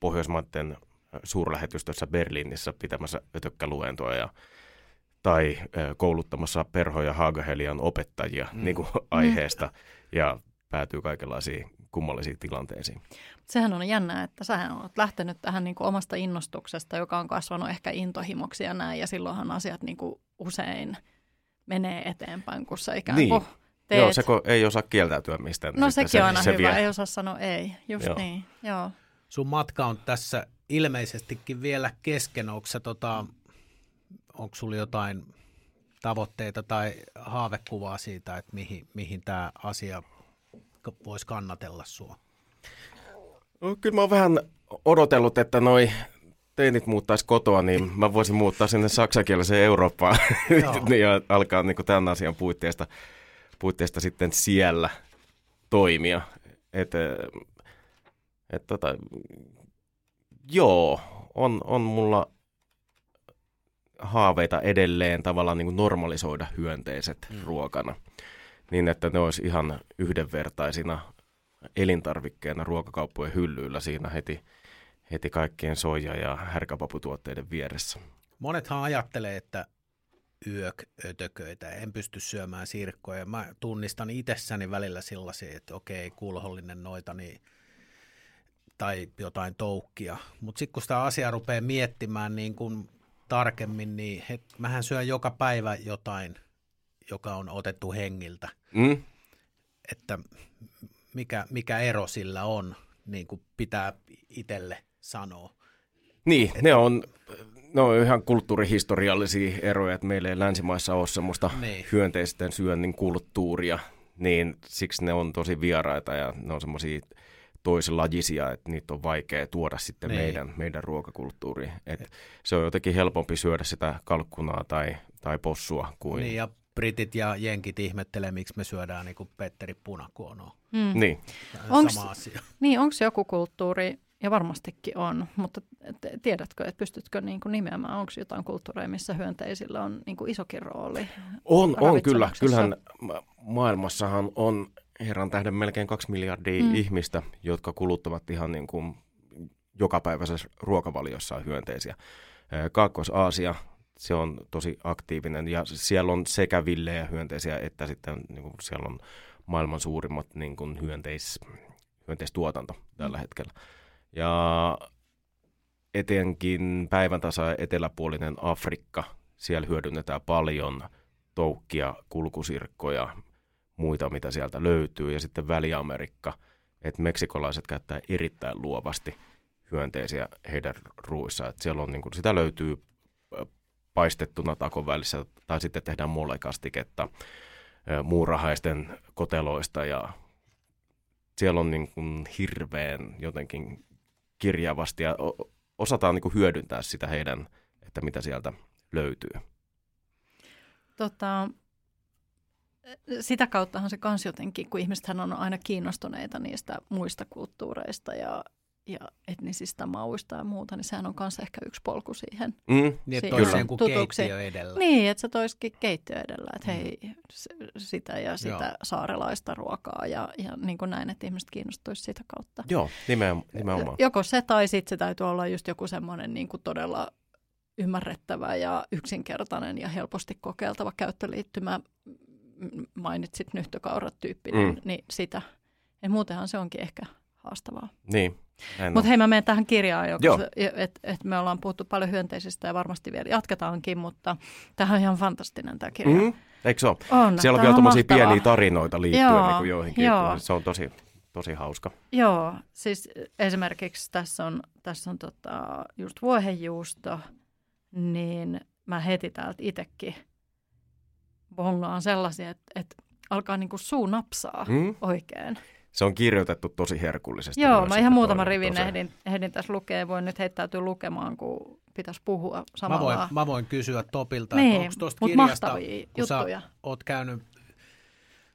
Pohjoismaiden suurlähetystössä Berliinissä pitämässä ötökkäluentoa ja, tai ää, kouluttamassa Perho ja Haagahelian opettajia mm. niin kuin aiheesta mm. ja päätyy kaikenlaisiin kummallisiin tilanteisiin. Sehän on jännää, että sähän olet lähtenyt tähän niin kuin omasta innostuksesta, joka on kasvanut ehkä intohimoksi ja näin, ja silloinhan asiat niin kuin usein – menee eteenpäin, kun sä ikään kuin niin. teet. Joo, se ei osaa kieltäytyä mistään. No sekin se, on aina se hyvä, vie. ei osaa sanoa ei, just Joo. niin. Joo. Sun matka on tässä ilmeisestikin vielä kesken, onko tota, onko sulla jotain tavoitteita tai haavekuvaa siitä, että mihin, mihin tämä asia voisi kannatella sua? No, kyllä mä oon vähän odotellut, että noi teinit muuttaisi kotoa, niin mä voisin muuttaa sinne saksakieliseen Eurooppaan niin, ja alkaa niin tämän asian puitteista, puitteista sitten siellä toimia. Et, et, tota, joo, on, on mulla haaveita edelleen tavallaan niin kuin normalisoida hyönteiset mm. ruokana, niin että ne olisi ihan yhdenvertaisina elintarvikkeena ruokakauppojen hyllyillä siinä heti – heti kaikkien soija- ja härkäpaputuotteiden vieressä. Monethan ajattelee, että yök ötököitä, en pysty syömään sirkkoja. Mä tunnistan itsessäni välillä sellaisia, että okei, kulhollinen noita, niin, tai jotain toukkia. Mutta sitten kun sitä asiaa rupeaa miettimään niin kun tarkemmin, niin het, mähän syön joka päivä jotain, joka on otettu hengiltä. Mm. Että mikä, mikä ero sillä on, niin kuin pitää itselle sanoo. Niin, että... ne on, ne on ihan kulttuurihistoriallisia eroja, että meillä ei länsimaissa ole semmoista niin. hyönteisten syönnin kulttuuria, niin siksi ne on tosi vieraita ja ne on semmoisia toisenlajisia, että niitä on vaikea tuoda sitten niin. meidän, meidän ruokakulttuuriin. Et se on jotenkin helpompi syödä sitä kalkkunaa tai, tai possua kuin... Niin, ja britit ja jenkit ihmettelee, miksi me syödään niin kuin Petteri Punakuonoa. Mm. Niin. Onks, Niin, onko joku kulttuuri, ja varmastikin on, mutta tiedätkö, että pystytkö niin kuin nimeämään, onko jotain kulttuureja, missä hyönteisillä on niin kuin isokin rooli? On, on kyllä. Kyllähän maailmassahan on herran tähden melkein kaksi miljardia mm. ihmistä, jotka kuluttavat ihan niin kuin jokapäiväisessä ruokavaliossa hyönteisiä. Kaakkois-Aasia, se on tosi aktiivinen ja siellä on sekä villejä hyönteisiä että sitten niin kuin siellä on maailman suurimmat niin kuin hyönteis, hyönteistuotanto tällä mm. Ja etenkin päivän tasa eteläpuolinen Afrikka, siellä hyödynnetään paljon toukkia, kulkusirkkoja, muita mitä sieltä löytyy. Ja sitten Väli-Amerikka, että meksikolaiset käyttää erittäin luovasti hyönteisiä heidän ruuissa. Että siellä on, niin kuin, sitä löytyy paistettuna takon välissä tai sitten tehdään molekastiketta muurahaisten koteloista ja siellä on niin kuin hirveän jotenkin kirjavasti ja osataan niin kuin hyödyntää sitä heidän, että mitä sieltä löytyy. Tota, sitä kauttahan se kans jotenkin, kun ihmisethän on aina kiinnostuneita niistä muista kulttuureista ja, ja etnisistä mauista ja muuta, niin sehän on myös ehkä yksi polku siihen. Mm. Niin, että toisi Kyllä. jonkun tutuksi. keittiö edellä. Niin, että se toisikin keittiö edellä, että hei, s- sitä ja sitä Joo. saarelaista ruokaa ja, ja niin kuin näin, että ihmiset kiinnostuisi sitä kautta. Joo, nimenomaan. nimenomaan. Joko se tai sitten se täytyy olla just joku semmoinen niin kuin todella ymmärrettävä ja yksinkertainen ja helposti kokeiltava käyttöliittymä. Mainitsit nyhtökaurat tyyppinen, Mm. mm. niin sitä. Ja muutenhan se onkin ehkä haastavaa. Niin, Mutta hei, mä menen tähän kirjaan, että et me ollaan puhuttu paljon hyönteisistä ja varmasti vielä jatketaankin, mutta tämähän on ihan fantastinen tämä kirja. Mm. Eikö se ole? On, Siellä on vielä mahtavaa. pieniä tarinoita liittyen Joo, niin kuin joihinkin. joo. Se on tosi, tosi hauska. Joo, siis esimerkiksi tässä on, tässä on tota, just vuohenjuusto, niin mä heti täältä itsekin bongaan sellaisia, että, että alkaa niinku suu napsaa. Mm. oikein. Se on kirjoitettu tosi herkullisesti. Joo, mä ihan muutaman rivin tosi- ehdin, ehdin tässä lukea. Voin nyt heittäytyä lukemaan, kun pitäisi puhua Mä samalla. voin, mä voin kysyä Topilta, Niin, että onko tuosta kirjasta, kun sä oot käynyt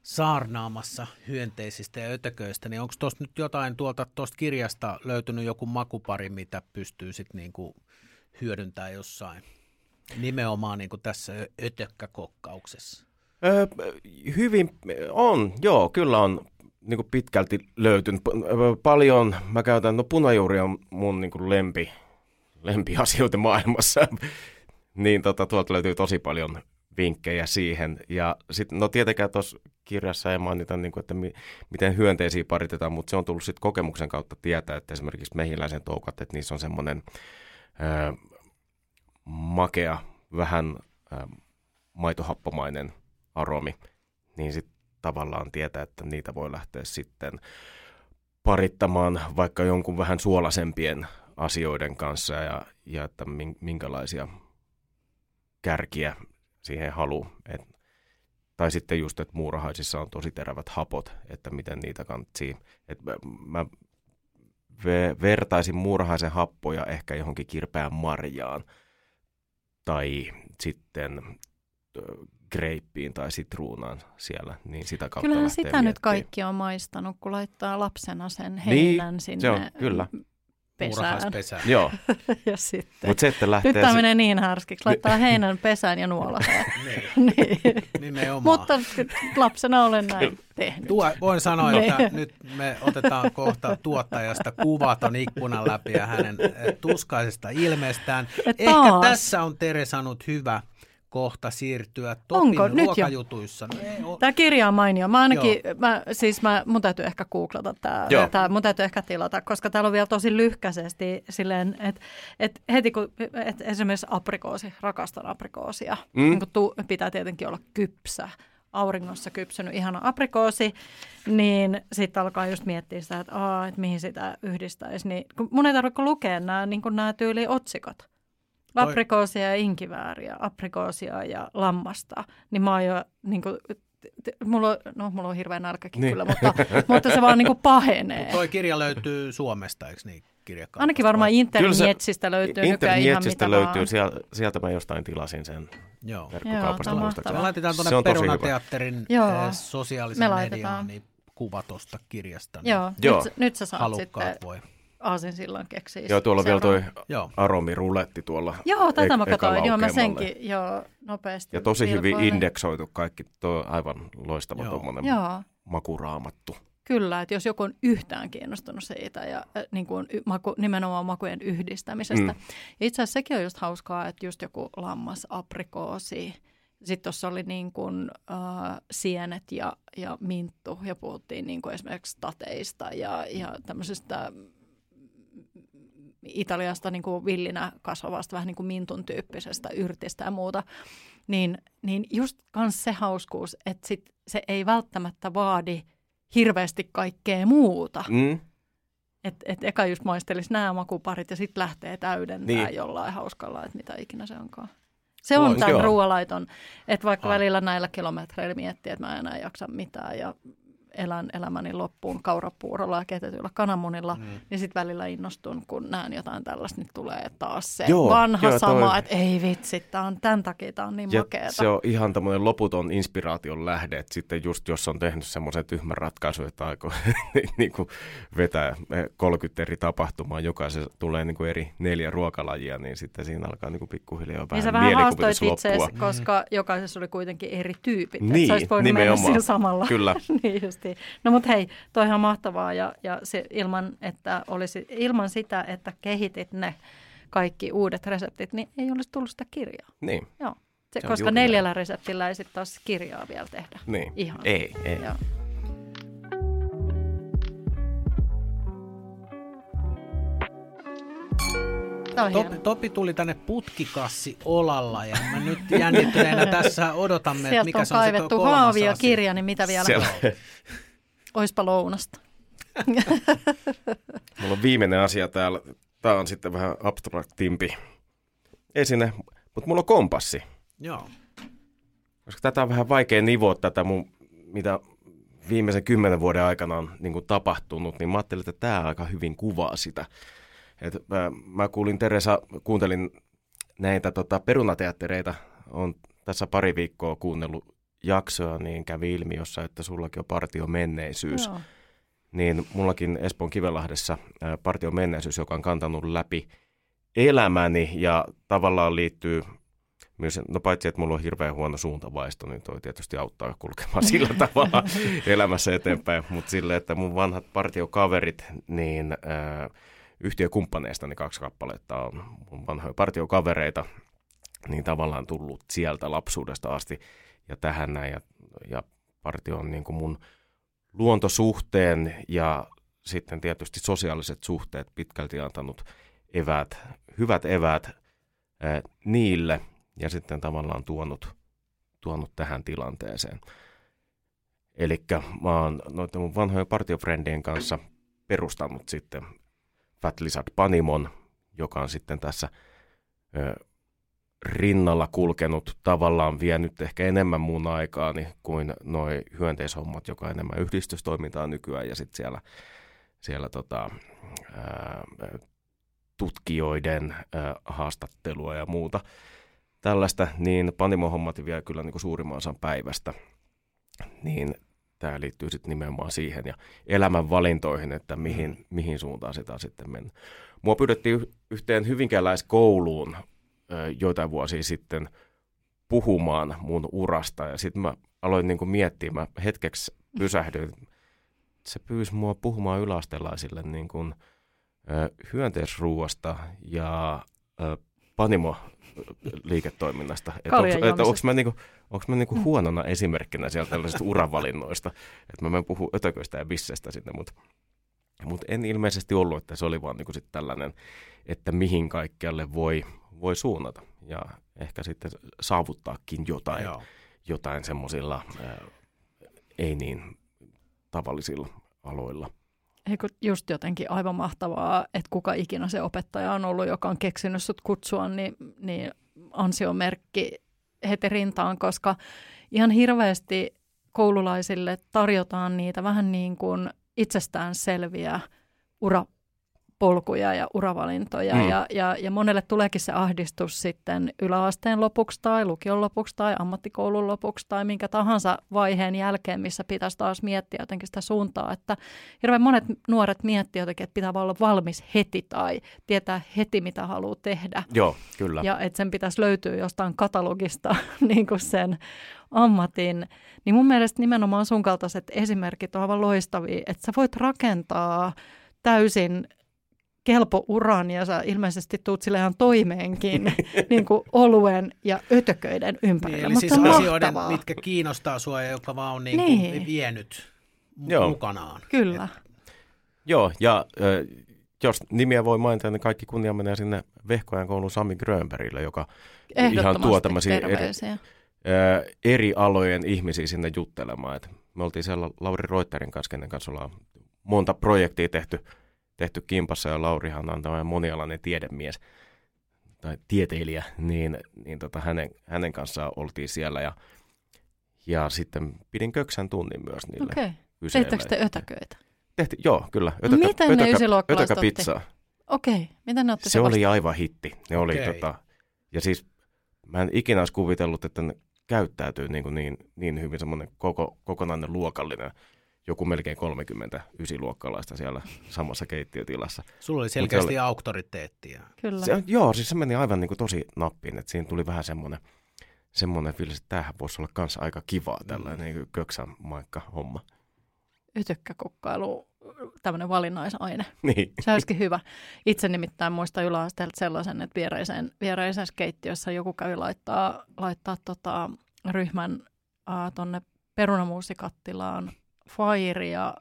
saarnaamassa hyönteisistä ja ötököistä, niin onko tuosta nyt jotain tuolta tuosta kirjasta löytynyt joku makupari, mitä pystyy sitten niinku hyödyntämään jossain? Nimenomaan niinku tässä ötökkäkokkauksessa. Öö, hyvin on, joo, kyllä on niin kuin pitkälti löytynyt. Paljon, mä käytän, no punajuuri on mun niin kuin lempi, lempiasioita maailmassa. niin tota, tuolta löytyy tosi paljon vinkkejä siihen. Ja sitten, no tietenkään tuossa kirjassa ei mainita, niin kuin, että mi- miten hyönteisiä paritetaan, mutta se on tullut sitten kokemuksen kautta tietää, että esimerkiksi mehiläisen toukat, että niissä on semmoinen makea, vähän ö, maitohappomainen aromi, niin sitten tavallaan tietää, että niitä voi lähteä sitten parittamaan vaikka jonkun vähän suolasempien asioiden kanssa ja, ja että min- minkälaisia kärkiä siihen haluu. Et, tai sitten just, että muurahaisissa on tosi terävät hapot, että miten niitä kantsii. Et mä, mä ve- vertaisin muurahaisen happoja ehkä johonkin kirpeään marjaan tai sitten greippiin tai sitruunaan siellä, niin sitä kautta Kyllähän sitä nyt miettimään. kaikki on maistanut, kun laittaa lapsena sen heinän sinne Niin, se on, kyllä. pesään. Joo, ja sitten. mutta se, että lähtee... Nyt tämä si- menee niin härskiksi, laittaa heinän pesään ja nuolaseen. Niin, niin. nimenomaan. Mutta lapsena olen näin tehnyt. Tuo, voin sanoa, että Niin. nyt me otetaan kohta tuottajasta kuvat on ikkunan läpi ja hänen eh, tuskaisesta ilmeestään. Ehkä tässä on Tere saanut hyvä kohta siirtyä Topin Onko? Nyt jo? ruokajutuissa. No Tämä kirja on mainio. Mä ainakin, mä, siis mä, mun täytyy ehkä googlata tämä, tää, mun täytyy ehkä tilata, koska täällä on vielä tosi lyhkäisesti silleen, että et heti kun, et esimerkiksi aprikoosi, rakastan aprikoosia, Mm. niin kun tu, pitää tietenkin olla kypsä, auringossa kypsynyt ihana aprikoosi, niin sitten alkaa just miettiä sitä, että, aa, että mihin sitä yhdistäisi. Niin, kun mun ei tarvitse lukea nämä, niin nämä tyyli otsikot. Toi- Aprikoosia ja inkivääriä, aprikoosia ja lammasta, niin mä oon jo niin kuin, mulla on, no mulla on hirveä nälkäkin Niin. kyllä, mutta, mutta se vaan niin kuin pahenee. Toi kirja löytyy Suomesta, eikö niin? Kirjakaupasta? Ainakin varmaan internetsistä löytyy Internetsistä mitä löytyy, vaan. sieltä, sieltä mä jostain tilasin sen Joo. verkkokaupasta Joo, on Me muistaakseni. laitetaan tuonne. Perunateatterin Joo. eh, sosiaalisen Me mediaan niin kuva tuosta kirjasta. Niin Joo, Joo. Nyt, nyt sä saat halukkaat sitten voi. Aasinsillan keksiä. Joo, tuolla on vielä toi seuraava- Joo. aromiruletti tuolla. Joo, tätä ek- mä katsoin. Joo, mä senkin joo, nopeasti. Ja tosi hyvin vilkoilen. indeksoitu kaikki. Tuo on aivan loistava Joo. tuommoinen Joo, makuraamattu. kyllä. Että jos joku on yhtään kiinnostunut siitä ja äh, niin kuin, y- maku, nimenomaan makujen yhdistämisestä. Mm. Mm. Itse asiassa sekin on just hauskaa, että just joku lammas, aprikoosi, sitten tuossa oli niin kuin, äh, sienet ja, ja minttu ja puhuttiin niin kuin esimerkiksi tateista ja, ja tämmöisestä Italiasta niin kuin villinä kasvavasta vähän niin kuin mintun tyyppisestä yrtistä ja muuta, niin, niin just kans se hauskuus, että sit se ei välttämättä vaadi hirveästi kaikkea muuta. Mm. Että et eka just maistelisi nämä makuparit ja sitten lähtee täydentää Niin. jollain hauskalla, että mitä ikinä se onkaan. Se on Voi- tämän ruoalaiton, että vaikka Ah. välillä näillä kilometreillä miettii, että mä en enää jaksa mitään ja elän elämäni loppuun kaurapuurolla ja ketetyllä kananmunilla, mm. niin sitten välillä innostun, kun näen jotain tällaista, niin tulee taas se joo, vanha joo, sama, toi... että ei vitsi, tämä on tämän takia, tämä on niin ja makeata. Se on ihan tämmöinen loputon inspiraation lähde, että sitten just jos on tehnyt semmoisen tyhmän ratkaisun, että aikoo niin kuin vetää 30 eri tapahtumaa, jokaisessa tulee niin kuin eri neljä ruokalajia, niin sitten siinä alkaa niin kuin pikkuhiljaa vähän niin vähän haastoit itseäsi, koska jokaisessa oli kuitenkin eri tyypit. Niin, että sä voinut nimenomaan. mennä samalla. Kyllä. niin justiin. No mutta hei, toi ihan mahtavaa ja, ja se ilman, että olisi, ilman sitä, että kehitit ne kaikki uudet reseptit, niin ei olisi tullut sitä kirjaa. Niin. Joo. Se, se koska neljällä reseptillä ei sitten taas kirjaa vielä tehdä. Niin. Ihan. Ei, ei. Joo. Topi, Topi tuli tänne putkikassi olalla ja mä nyt jännittyneenä tässä odotamme, että mikä on se on kaivettu se haavia kirja, niin mitä vielä? Siellä. Oispa lounasta. Mulla on viimeinen asia täällä. Tämä on sitten vähän abstraktimpi esine, mutta mulla on kompassi. Joo. Koska tätä on vähän vaikea nivoa tätä mun, mitä viimeisen kymmenen vuoden aikana on niin kuin tapahtunut, niin mä ajattelin, että tämä aika hyvin kuvaa sitä. Et mä, mä kuulin Teresa, kuuntelin näitä tota, perunateattereita, on tässä pari viikkoa kuunnellut jaksoa, niin kävi ilmi jossa, että sullakin on partio menneisyys. Joo. Niin mullakin Espoon Kivelahdessa partio menneisyys, joka on kantanut läpi elämäni ja tavallaan liittyy myös, no paitsi, että mulla on hirveän huono suuntavaisto, niin toi tietysti auttaa kulkemaan sillä tavalla elämässä eteenpäin. Mutta sille, että mun vanhat partiokaverit, niin äh, yhtiökumppaneista, niin kaksi kappaletta on mun vanhoja partiokavereita, niin tavallaan tullut sieltä lapsuudesta asti ja tähän näin. Ja, ja partio on niin kuin mun luontosuhteen ja sitten tietysti sosiaaliset suhteet pitkälti antanut eväät, hyvät eväät ää, niille ja sitten tavallaan tuonut, tuonut tähän tilanteeseen. Eli mä oon noiden mun vanhojen partiofrendien kanssa perustanut sitten Fat Lizard Panimon, joka on sitten tässä ö, rinnalla kulkenut tavallaan vienyt ehkä enemmän mun aikaani kuin noi hyönteishommat, joka on enemmän yhdistystoimintaa nykyään ja sitten siellä, siellä tota, ää, tutkijoiden ää, haastattelua ja muuta tällaista, niin Panimo-hommat vie kyllä niin suurimman osan päivästä. Niin tämä liittyy sitten nimenomaan siihen ja elämän valintoihin, että mihin, mihin suuntaan sitä sitten mennä. Mua pyydettiin yhteen hyvinkäläiskouluun joitain vuosia sitten puhumaan mun urasta ja sitten mä aloin niin kuin miettiä, mä hetkeksi pysähdyin, se pyysi mua puhumaan yläastelaisille niin kuin, hyönteisruuasta ja panimo liiketoiminnasta. Että onko, että onko mä, niinku, mä niinku mm. huonona esimerkkinä sieltä tällaisista uravalinnoista, että mä menen puhu ötököistä ja bissestä sinne, mutta mut en ilmeisesti ollut, että se oli vaan niinku sit tällainen, että mihin kaikkialle voi, voi suunnata ja ehkä sitten saavuttaakin jotain, Joo. jotain semmoisilla ei niin tavallisilla aloilla. Eikö just jotenkin aivan mahtavaa, että kuka ikinä se opettaja on ollut, joka on keksinyt sut kutsua, niin, niin ansiomerkki heti rintaan, koska ihan hirveästi koululaisille tarjotaan niitä vähän niin kuin itsestään selviä ura polkuja ja uravalintoja. Mm. Ja, ja, ja monelle tuleekin se ahdistus sitten yläasteen lopuksi tai lukion lopuksi tai ammattikoulun lopuksi tai minkä tahansa vaiheen jälkeen, missä pitäisi taas miettiä jotenkin sitä suuntaa. Että hirveän monet nuoret miettii jotenkin, että pitää olla valmis heti tai tietää heti, mitä haluaa tehdä. Joo, kyllä. Ja että sen pitäisi löytyä jostain katalogista niin kuin sen ammatin. Niin mun mielestä nimenomaan sun kaltaiset esimerkit on aivan loistavia, että sä voit rakentaa täysin kelpo uran ja sä ilmeisesti tuut sille ihan toimeenkin niin kuin oluen ja ötököiden ympärillä. Niin, eli Mutta siis asioiden, mitkä kiinnostaa sua ja joka vaan on niin kuin niin. vienyt Joo. mukanaan. Kyllä. Et. Joo, ja äh, jos nimiä voi mainita, niin kaikki kunnia menee sinne Vehkojan koulun Sami Grönbergille, joka ihan tuo tämmöisiä eri, äh, eri alojen ihmisiä sinne juttelemaan. Et me oltiin siellä Lauri Reuterin kanssa, kenen kanssa ollaan monta projektia tehty – tehty kimpassa ja Laurihan on tämmöinen monialainen tiedemies tai tieteilijä, niin, niin tota, hänen, hänen kanssaan oltiin siellä ja, ja sitten pidin köksän tunnin myös niille, okay. yseillä. Teittekö te ötäköitä? Tehti, joo, kyllä. Ötökä, Miten ne ötökä, ysiluokkalaiset ötökä pizzaa. Okei, miten ne otti Se vasta- oli aivan hitti. Ne oli, Okei. tota, ja siis mä en ikinä olisi kuvitellut, että ne käyttäytyy niin, kuin niin, niin hyvin semmoinen koko, kokonainen luokallinen, joku melkein 30 ysiluokkalaista siellä samassa keittiötilassa. Sulla oli se selkeästi oli- auktoriteettia. Kyllä. Se, joo, siis se meni aivan niin kuin tosi nappiin, että siinä tuli vähän semmoinen, semmoinen fiilis, että tämähän voisi olla kanssa aika kivaa tällainen niin köksän maikka homma. Ytökkäkokkailu, tämmöinen valinnaisaine. Niin. Se olisikin hyvä. Itse nimittäin muistan yläasteelta sellaisen, että viereiseen, viereisessä keittiössä joku kävi laittaa, laittaa tota, ryhmän äh, tonne perunamuusikattilaan fairia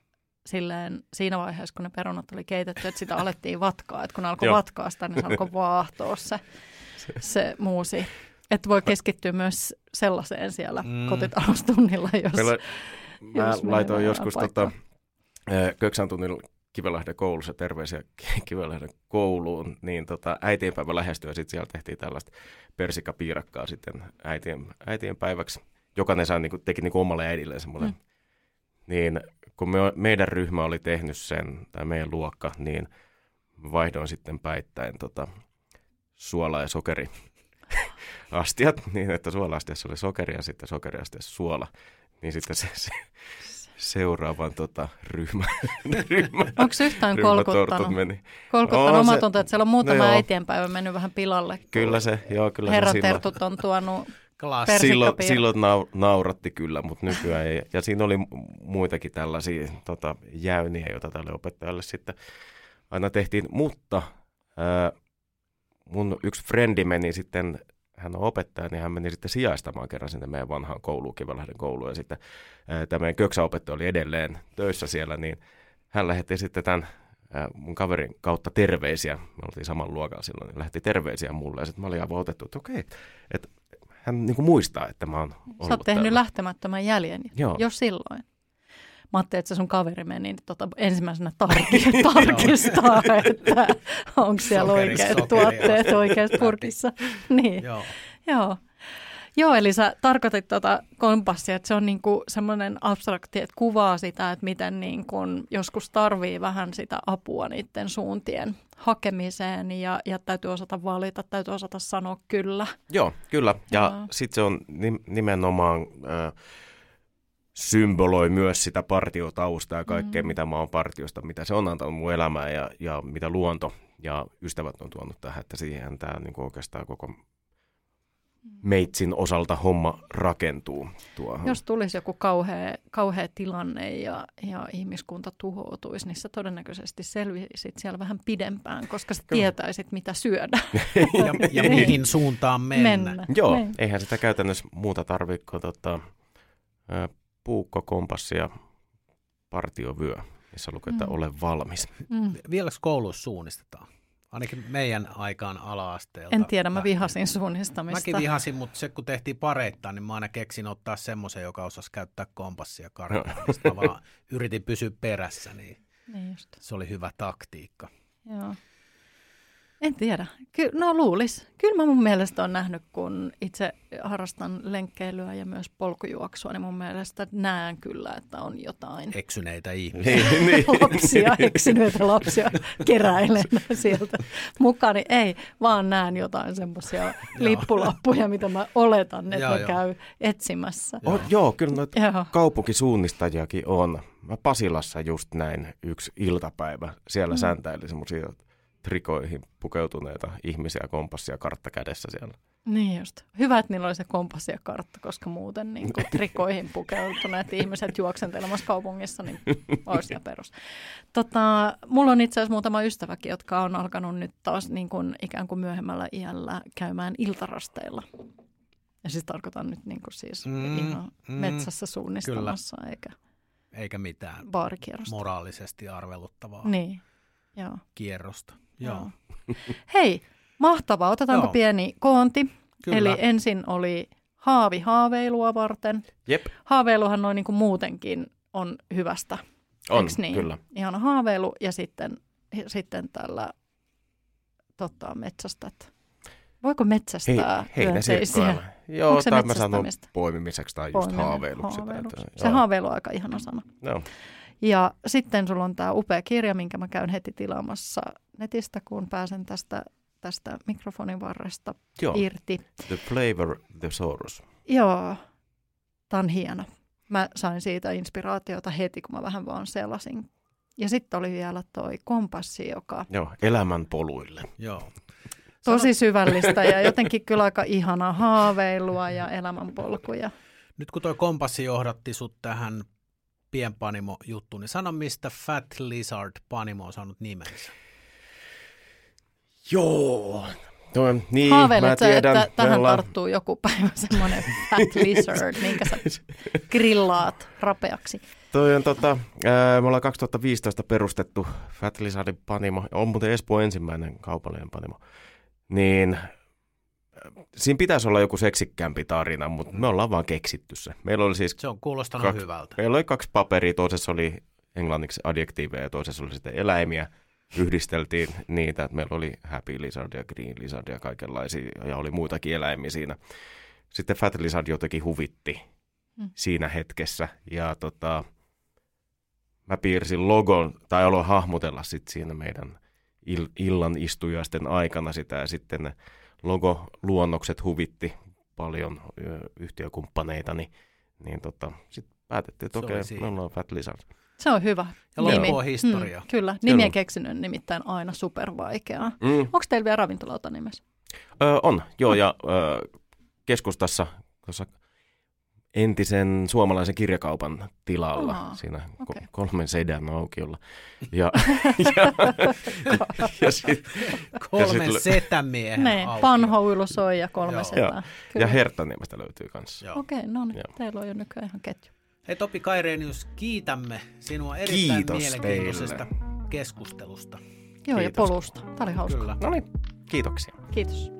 silleen siinä vaiheessa, kun ne perunat oli keitetty, että sitä alettiin vatkaa. Että kun ne alkoi vatkaa sitä, niin se alkoi vaahtoa se, se muusi. Että voi keskittyä myös sellaiseen siellä Mm. kotitaloustunnilla, jos... Meillä, mä jos laitoin joskus tota, köksän tunnilla Kivelahden koulussa, terveisiä Kivelahden kouluun, niin tota, äitienpäivä lähestyi ja sitten siellä tehtiin tällaista persikapiirakkaa sitten äitien, äitien päiväksi. Jokainen sai, niinku, teki niinku omalle äidilleen semmoinen. Mm. Niin kun me, meidän ryhmä oli tehnyt sen, tai meidän luokka, niin vaihdoin sitten päittäin tota, suola- ja sokeri astiat, niin että suola-astiassa oli sokeri ja sitten sokeriastiassa suola. Niin sitten se, se seuraavan tota, ryhmä, ryhmä, Onko yhtään ryhmätortut kolkuttanut? meni. Kolkuttanut On oma se- tuntuu, että siellä on muutama no joo. äitienpäivä mennyt vähän pilalle. Kyllä se, joo, kyllä Herran se tertut on tuonut. Klassi. Persi- silloin, Persikkapiir- silloin nau, nauratti kyllä, mutta nykyään ei. Ja siinä oli mu- muitakin tällaisia tota, jäyniä, joita tälle opettajalle sitten aina tehtiin. Mutta ää, mun yksi frendi meni sitten, hän on opettaja, niin hän meni sitten sijaistamaan kerran sinne meidän vanhaan kouluun, Kivelahden kouluun. Ja sitten ää, tämä meidän köksäopettaja oli edelleen töissä siellä, niin hän lähetti sitten tämän ää, mun kaverin kautta terveisiä. Me oltiin saman luokalla silloin, niin lähetti terveisiä mulle. Ja sitten mä olin aivan otettu, että okei, että hän niin kuin muistaa, että mä oon ollut Sä oot tehnyt täällä. lähtemättömän jäljen Joo. jo silloin. Mä ajattelin, että se sun kaveri meni niin tota, ensimmäisenä tarki- tarkistaa, että onko siellä Sokeri, oikeat sokeri. tuotteet oikeassa purkissa. niin. Joo. Joo. Joo, eli sä tarkoitit tuota kompassia, että se on niinku semmoinen abstrakti, että kuvaa sitä, että miten niinku joskus tarvii vähän sitä apua niiden suuntien hakemiseen ja, ja täytyy osata valita, täytyy osata sanoa kyllä. Joo, kyllä. Ja Joo. sitten se on nim- nimenomaan äh, symboloi myös sitä partiotaustaa ja kaikkea, Mm. mitä mä oon partiosta, mitä se on antanut mun elämään ja, ja mitä luonto ja ystävät on tuonut tähän, että siihen tämä niin oikeastaan koko meitsin osalta homma rakentuu tuohon. Jos tulisi joku kauhea, kauhea tilanne ja, ja ihmiskunta tuhoutuisi, niin sä todennäköisesti selvisit siellä vähän pidempään, koska sä Kyllä. tietäisit, mitä syödä. Ja, ja Niin. mihin suuntaan mennä. Mennä. Joo, Niin. eihän sitä käytännössä muuta tarvitse kuin tota, puukko, kompassi ja partiovyö, missä lukee, että Mm. ole valmis. Mm. Vieläkö koulussa suunnistetaan? Ainakin meidän aikaan ala-asteelta. En tiedä, mä vihasin suunnistamista. Mäkin vihasin, mutta se kun tehtiin pareittain, niin mä aina keksin ottaa semmoisen, joka osasi käyttää kompassia mä vaan yritin pysyä perässä, niin Niin just. se oli hyvä taktiikka. Joo. En tiedä. Ky- no luulis. Kyllä mä mun mielestä on nähnyt, kun itse harrastan lenkkeilyä ja myös polkujuoksua, niin mun mielestä näen kyllä, että on jotain Eksyneitä ihmisiä. Lapsia, eksyneitä lapsia keräilen sieltä mukaan. Niin ei, vaan näen jotain semmoisia lippulappuja, mitä mä oletan, että ne käy etsimässä. Oh, joo, kyllä noita Joo. kaupunkisuunnistajiakin on. Mä Pasilassa just näin yksi iltapäivä. Siellä mm. säntäili semmoisia trikoihin pukeutuneita ihmisiä kompassia kartta kädessä siellä. Niin just. Hyvä, että niillä oli se kompassi ja kartta, koska muuten niin kuin trikoihin pukeutuneet ihmiset juoksentelemassa kaupungissa, niin olisi ja perus. Tota, mulla on itse asiassa muutama ystäväkin, jotka on alkanut nyt taas niin kuin ikään kuin myöhemmällä iällä käymään iltarasteilla. Ja siis tarkoitan nyt niin kuin siis Mm, ihan mm, metsässä suunnistamassa, kyllä. eikä Eikä mitään moraalisesti arveluttavaa Niin, joo. kierrosta. Joo. Hei, mahtavaa. Otetaanko Joo. pieni koonti? Kyllä. Eli ensin oli haavi haaveilua varten. Jep, Haaveiluhan noin niin kuin muutenkin on hyvästä. on, niin? kyllä. Ihana haaveilu ja sitten, sitten tällä totta, metsästät. Voiko metsästää Hei, hyönteisiä? Joo, Onko se tai mä sanon metsästämistä? poimimiseksi tai just Poimiminen, haaveiluksi. haaveiluksi. Tai, Se haaveilu on aika ihana sana. Joo. Ja sitten sulla on tämä upea kirja, minkä mä käyn heti tilaamassa netistä, kun pääsen tästä, tästä mikrofonin varresta Joo. irti. The Flavor Thesaurus. Joo, tämä on hieno. Mä sain siitä inspiraatiota heti, kun mä vähän vaan selasin. Ja sitten oli vielä toi kompassi, joka Joo, elämän poluille. Joo. tosi syvällistä ja jotenkin kyllä aika ihanaa haaveilua ja elämänpolkuja. Nyt kun toi kompassi johdatti sut tähän pienpanimo-juttuun, niin sano mistä Fat Lizard Panimo on saanut nimensä. Joo. No, niin, Haaveilet mä sä, tiedän. että tähän me ollaan- tarttuu joku päivä semmoinen fat lizard, minkä sä grillaat rapeaksi. Toi on tota, ää, me ollaan 2015 perustettu Fat Lizardin panimo. On muuten Espoon ensimmäinen kaupallinen panimo. Niin ää, siinä pitäisi olla joku seksikkäämpi tarina, mutta me ollaan vaan keksitty se. Meillä oli siis Se on kuulostanut Kaksi- hyvältä. Meillä oli kaksi paperia, toisessa oli englanniksi adjektiiveja ja toisessa oli sitten eläimiä. Yhdisteltiin niitä, että meillä oli Happy Lizard ja Green Lizard ja kaikenlaisia ja oli muitakin eläimiä siinä. Sitten Fat Lizard jotenkin huvitti Mm. siinä hetkessä ja tota, mä piirsin logon tai aloin hahmotella sitten siinä meidän il- illan istujaisten aikana sitä ja sitten ne logoluonnokset huvitti paljon yhtiökumppaneita, niin, niin tota, sitten päätettiin, että okei, siinä. me ollaan Fat Lizard. Se on hyvä. Ja nimi. historia. Mm, kyllä, Kyllä. nimien keksiminen on nimittäin aina supervaikeaa. Mm. Onko teillä vielä ravintolauta nimessä? Ö, on, joo, ja ö, keskustassa tuossa entisen suomalaisen kirjakaupan tilalla, Aa, siinä okei. kolmen sedän aukiolla. Ja, ja, ja, sit, Kolmen sit- setämiehen Ne, aukio. panho, uilosoi ja kolme setää. ja Kyllä. Herttaniemestä löytyy kanssa. Okei, no niin, teillä on jo nykyään ihan ketju. Hei Topi Kairenius, kiitämme sinua erittäin Kiitos mielenkiintoisesta keskustelusta. Joo, ja Kiitos. polusta. Tämä oli hauska. Kyllä. No niin, kiitoksia. Kiitos.